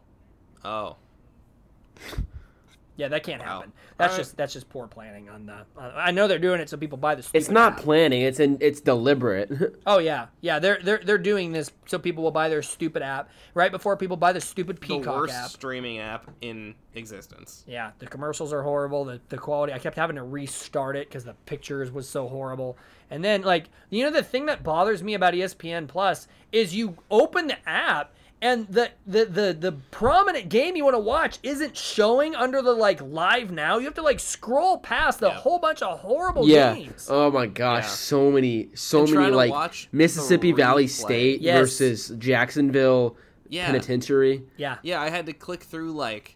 Oh, Yeah, that can't Wow. happen. That's just that's just poor planning on the. Uh, I know they're doing it so people buy the. Stupid It's not app. planning. It's in. It's deliberate. Oh yeah, yeah. They're they're they're doing this so people will buy their stupid app right before people buy the stupid the Peacock worst app. streaming app in existence. Yeah, the commercials are horrible. The, the quality, I kept having to restart it because the pictures was so horrible. And then, like, you know, the thing that bothers me about ESPN Plus is you open the app and the the the, the prominent game you want to watch isn't showing under the like live now. You have to like scroll past a Yeah. whole bunch of horrible yeah. games. Oh my gosh, Yeah. so many, so And many like watch Mississippi Valley. State Yes. versus Jacksonville Yeah. Penitentiary. yeah. Yeah, I had to click through like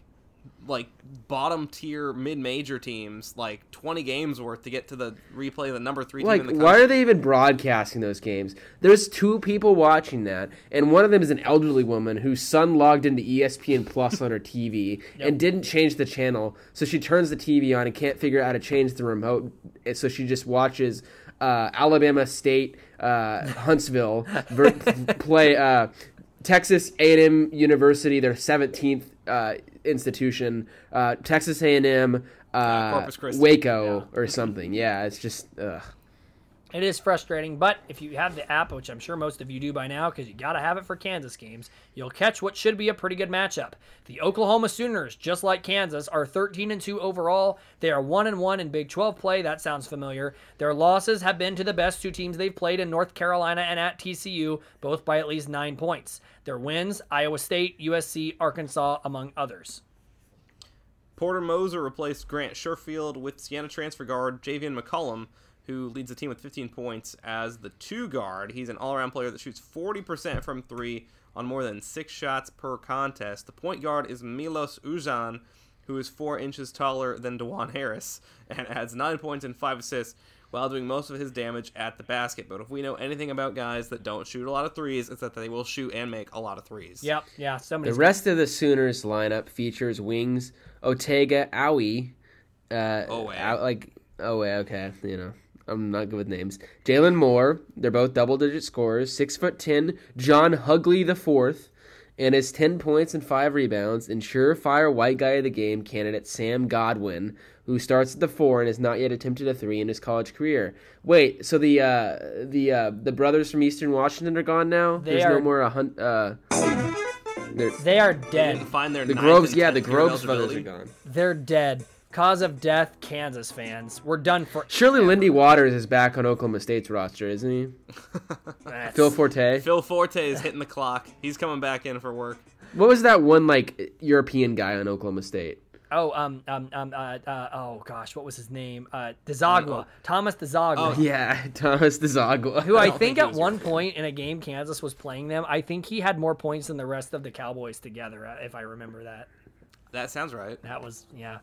like bottom tier mid major teams, like twenty games worth to get to the replay of the number three Like, team in the why are they even broadcasting those games? There's two people watching that, and one of them is an elderly woman whose son logged into ESPN Plus on her TV and didn't change the channel. So she turns the TV on and can't figure out how to change the remote. and So she just watches uh, Alabama State, uh, Huntsville ver- play uh, Texas A&M University, their 17th uh, institution, uh, Texas A&M. Uh, Corpus Christi. Waco or something. Yeah, it's just ugh. It is frustrating, but if you have the app, which I'm sure most of you do by now, because you got to have it for Kansas games, you'll catch what should be a pretty good matchup. The Oklahoma Sooners, just like Kansas, are 13 and 2 overall. They are 1 and 1 in Big 12 play. That sounds familiar. Their losses have been to the best two teams they've played in North Carolina and at TCU, both by at least nine points. Their wins: Iowa State, USC, Arkansas, among others. Porter Moser replaced Grant Sherfield with Siena transfer guard Javian McCollum, who leads the team with 15 points as the two guard. He's an all around player that shoots 40% from three on more than six shots per contest. The point guard is Milos Uzan, who is four inches taller than Dajuan Harris and adds nine points and five assists while doing most of his damage at the basket. But if we know anything about guys that don't shoot a lot of threes, it's that they will shoot and make a lot of threes. Yep, yeah. The Somebody's rest of the Sooners lineup features wings Otega, Owie, uh, Owe. Ow- like Owe, okay, you know, I'm not good with names. Jalon Moore. They're both double digit scorers. Six foot ten. John Hugley the fourth, and his ten points and five rebounds. And surefire white guy of the game candidate Sam Godwin, who starts at the four and has not yet attempted a three in his college career. Wait, so the uh, the uh, the brothers from Eastern Washington are gone now. They There's are- no more a hunt. uh, they're- They dead. find their the Groves. Yeah, the 10th year of Groves brothers are gone. They're dead. Cause of death, Kansas fans. We're done for. Surely Lindy Waters is back on Oklahoma State's roster, isn't he? Phil Forte. Phil Forte is hitting the clock. He's coming back in for work. What was that one like European guy on Oklahoma State? Oh, um, um, um, uh, uh, oh gosh, what was his name? Uh, Dziagwa, Thomas Dziagwa. Oh, Yeah, Thomas Dziagwa. who I, don't think think at one your point in a game Kansas was playing them, I think he had more points than the rest of the Cowboys together, uh, if I remember that. That sounds right. That was yeah.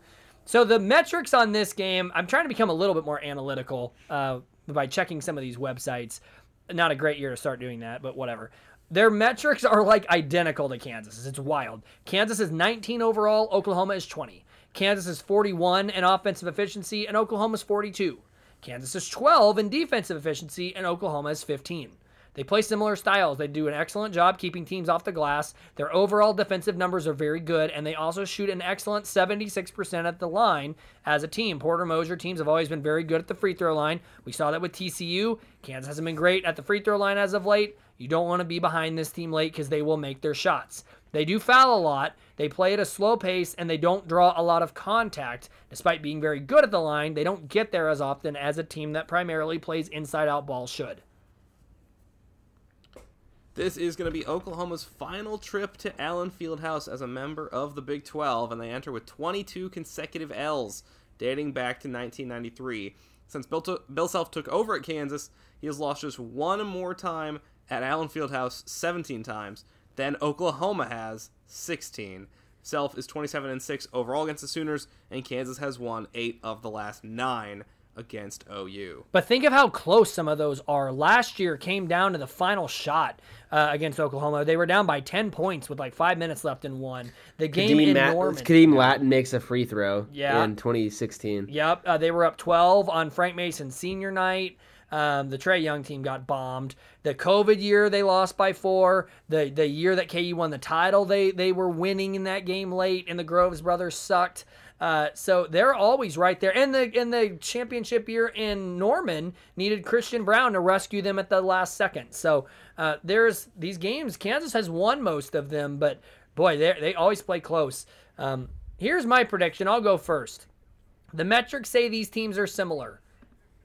So the metrics on this game, I'm trying to become a little bit more analytical uh, by checking some of these websites. Not a great year to start doing that, but whatever. Their metrics are like identical to Kansas. It's wild. Kansas is 19 overall. Oklahoma is 20. Kansas is 41 in offensive efficiency, and Oklahoma is 42. Kansas is 12 in defensive efficiency, and Oklahoma is 15. They play similar styles. They do an excellent job keeping teams off the glass. Their overall defensive numbers are very good, and they also shoot an excellent 76% at the line as a team. Porter Moser teams have always been very good at the free throw line. We saw that with TCU. Kansas hasn't been great at the free throw line as of late. You don't want to be behind this team late because they will make their shots. They do foul a lot. They play at a slow pace and they don't draw a lot of contact. Despite being very good at the line, they don't get there as often as a team that primarily plays inside out ball should. This is going to be Oklahoma's final trip to Allen Fieldhouse as a member of the Big 12, and they enter with 22 consecutive L's dating back to 1993. Since Bill, to- Bill Self took over at Kansas, he has lost just one more time at Allen Fieldhouse 17 times. Then Oklahoma has 16. Self is 27 and 6 overall against the Sooners, and Kansas has won 8 of the last 9 against OU. But think of how close some of those are. Last year came down to the final shot uh, against Oklahoma. They were down by 10 points with like five minutes left in one. The game Khadeem, in Mat- Norman. Khadeem Lattin makes a free throw Yeah. in 2016. Yep, uh, they were up 12 on Frank Mason senior night. Um, the Trae Young team got bombed. The COVID year they lost by four. The the year that KU won the title, they they were winning in that game late, and the Groves brothers sucked. Uh, so they're always right there. And the in the championship year in Norman needed Christian Braun to rescue them at the last second. So uh, there's these games. Kansas has won most of them, but boy, they they always play close. Um, here's my prediction. I'll go first. The metrics say these teams are similar.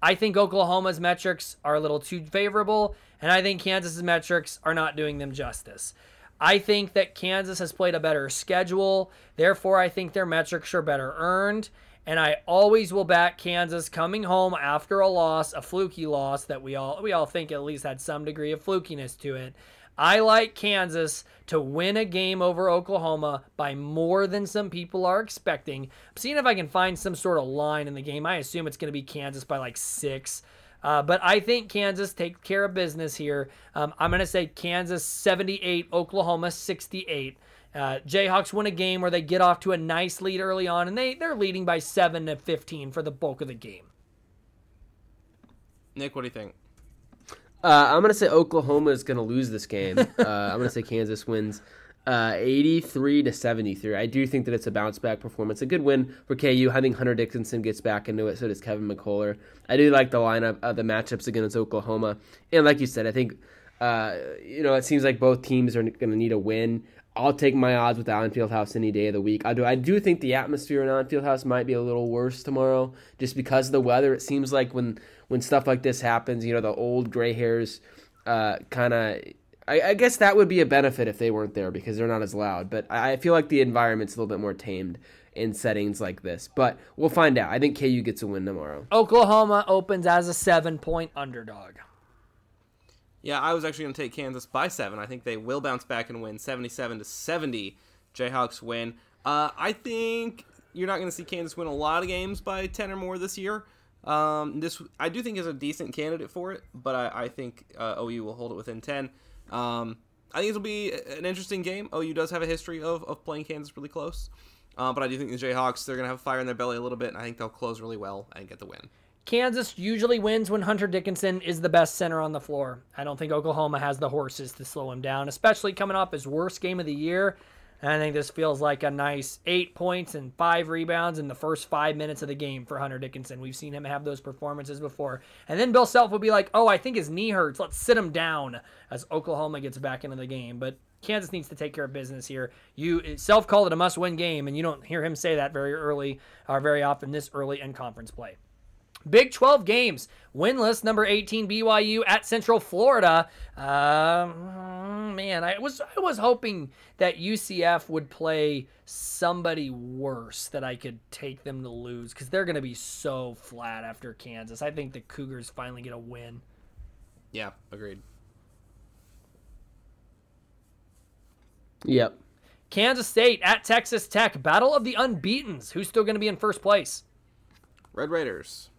I think Oklahoma's metrics are a little too favorable, and I think Kansas's metrics are not doing them justice. I think that Kansas has played a better schedule, therefore, I think their metrics are better earned. And I always will back Kansas coming home after a loss, a fluky loss that we all we all think at least had some degree of flukiness to it. I like Kansas to win a game over Oklahoma by more than some people are expecting. I'm seeing if I can find some sort of line in the game. I assume it's going to be Kansas by like six. Uh, but I think Kansas takes care of business here. Um, I'm going to say Kansas 78, Oklahoma 68. Uh, Jayhawks win a game where they get off to a nice lead early on, and they, they're leading by 7 to 15 for the bulk of the game. Nick, what do you think? Uh, I'm gonna say Oklahoma is gonna lose this game. uh, I'm gonna say Kansas wins uh, 83 to 73. I do think that it's a bounce back performance, a good win for KU. I think Hunter Dickinson gets back into it. So does Kevin McCullar. I do like the lineup, uh, the matchups against Oklahoma, and like you said, I think uh, you know it seems like both teams are gonna need a win. I'll take my odds with Allen Fieldhouse any day of the week. I do. I do think the atmosphere in Allen Fieldhouse might be a little worse tomorrow, just because of the weather. It seems like when when stuff like this happens, you know, the old gray hairs uh, kind of. I, I guess that would be a benefit if they weren't there because they're not as loud. But I I feel like the environment's a little bit more tamed in settings like this. But we'll find out. I think KU gets a win tomorrow. Oklahoma opens as a seven point underdog. Yeah, I was actually going to take Kansas by seven. I think they will bounce back and win, seventy-seven to seventy. Jayhawks win. Uh, I think you're not going to see Kansas win a lot of games by ten or more this year. Um, this I do think is a decent candidate for it, but I, I think uh, OU will hold it within ten. Um, I think it'll be an interesting game. OU does have a history of, of playing Kansas really close, uh, but I do think the Jayhawks they're going to have fire in their belly a little bit, and I think they'll close really well and get the win. Kansas usually wins when Hunter Dickinson is the best center on the floor. I don't think Oklahoma has the horses to slow him down, especially coming off his worst game of the year. And I think this feels like a nice eight points and five rebounds in the first five minutes of the game for Hunter Dickinson. We've seen him have those performances before. And then Bill Self will be like, oh, I think his knee hurts. Let's sit him down as Oklahoma gets back into the game. But Kansas needs to take care of business here. You Self called it a must win game, and you don't hear him say that very early or very often this early in conference play. Big 12 games. Winless number 18 BYU at Central Florida. Um, man, I was I was hoping that UCF would play somebody worse that I could take them to lose because they're going to be so flat after Kansas. I think the Cougars finally get a win. Yeah, agreed. Yep. Kansas State at Texas Tech. Battle of the unbeatens. Who's still going to be in first place? Red Raiders.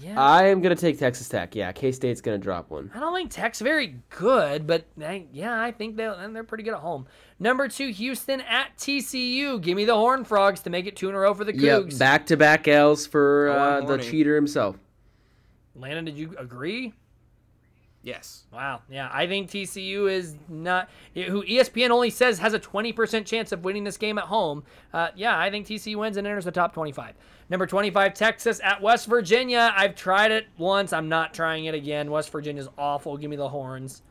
Yeah. I am gonna take Texas Tech. Yeah, K State's gonna drop one. I don't think Tech's very good, but I, yeah, I think they and they're pretty good at home. Number two, Houston at TCU. Give me the Horn Frogs to make it two in a row for the Cougs. Yep, back to back L's for uh, the cheater himself. Landon, did you agree? Yes. Wow. Yeah, I think TCU is not who ESPN only says has a 20% chance of winning this game at home. Uh, yeah, I think TCU wins and enters the top 25. Number 25, Texas at West Virginia. I've tried it once. I'm not trying it again. West Virginia's awful. Give me the horns.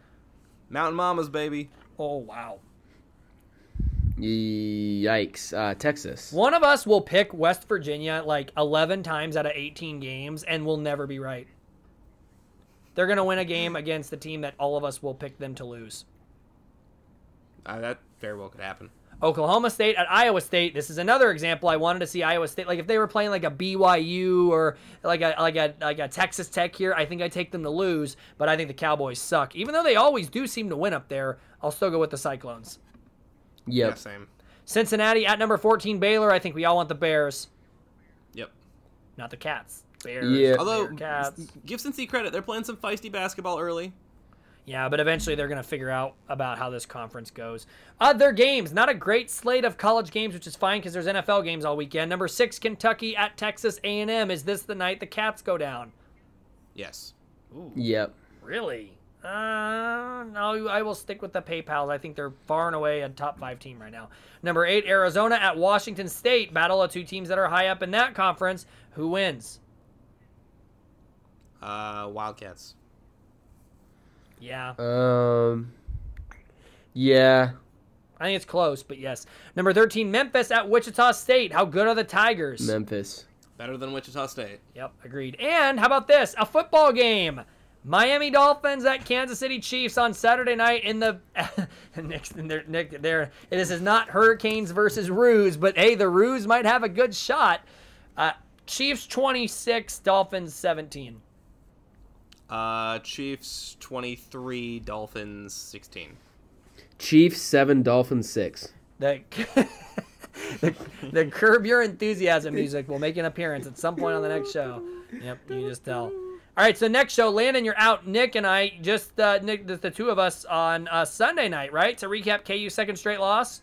Mountain Mamas, baby. Oh, wow. Yikes. Uh, Texas. One of us will pick West Virginia like 11 times out of 18 games and we'll never be right. They're going to win a game against the team that all of us will pick them to lose. Uh, that very well could happen. Oklahoma State at Iowa State. This is another example. I wanted to see Iowa State. Like if they were playing like a BYU or like a like a like a Texas Tech here, I think I take them to lose. But I think the Cowboys suck. Even though they always do seem to win up there, I'll still go with the Cyclones. Yeah, Yep. same. Cincinnati at number 14 Baylor. I think we all want the Bears, Yep. not the Cats. Bears. Yeah. Although, Bearcats. give Cincy credit, they're playing some feisty basketball early. Yeah, but eventually they're going to figure out about how this conference goes. Other games, not a great slate of college games, which is fine because there's NFL games all weekend. Number six, Kentucky at Texas A&M. Is this the night the Cats go down? Yes. Ooh. Yep. Really? Uh, no, I will stick with the PayPal's. I think they're far and away a top five team right now. Number eight, Arizona at Washington State. Battle of two teams that are high up in that conference. Who wins? Uh, Wildcats. Yeah. Um. Yeah. I think it's close, but yes. Number 13, Memphis at Wichita State. How good are the Tigers? Memphis. Better than Wichita State. Yep, agreed. And how about this? A football game. Miami Dolphins at Kansas City Chiefs on Saturday night in the Nick, they're, Nick, they're, this is not Hurricanes versus Ruse, but hey, the Ruse might have a good shot. Uh, Chiefs 26, Dolphins 17. Uh, Chiefs 23, Dolphins 16. Chiefs seven, Dolphins six. The, the, the Curb Your Enthusiasm music will make an appearance at some point on the next show. Yep, you just tell. All right, so next show, Landon, you're out. Nick and I, just uh, Nick, the, the two of us on uh, Sunday night, right? To recap KU second straight loss.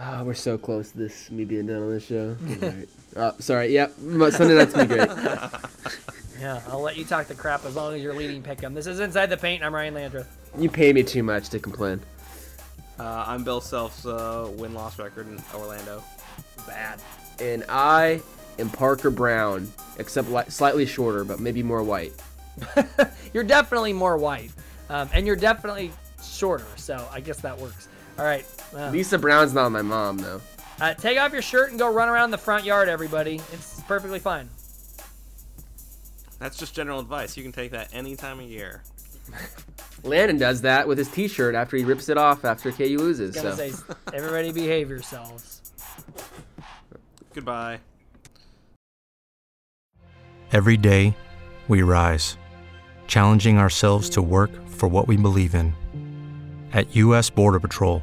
Oh, we're so close to this me being done on this show. Alright. Uh, sorry. Yep. but Sunday night's gonna be great. Yeah, I'll let you talk the crap as long as you're leading Pick'em. This is Inside the Paint. I'm Ryan Landreth. You pay me too much to complain. Uh, I'm Bill Self's uh, win loss record in Orlando. Bad. And I am Parker Braun, except li- slightly shorter, but maybe more white. You're definitely more white, um, and you're definitely shorter. So I guess that works. All right. uh, Lisa Brown's not my mom though. Uh, take off your shirt and go run around the front yard, everybody. It's perfectly fine. That's just general advice. You can take that any time of year. Landon does that with his T-shirt after he rips it off after KU loses. Gonna So say, everybody behave yourselves. Goodbye. Every day, we rise, challenging ourselves to work for what we believe in. At U.S. Border Patrol,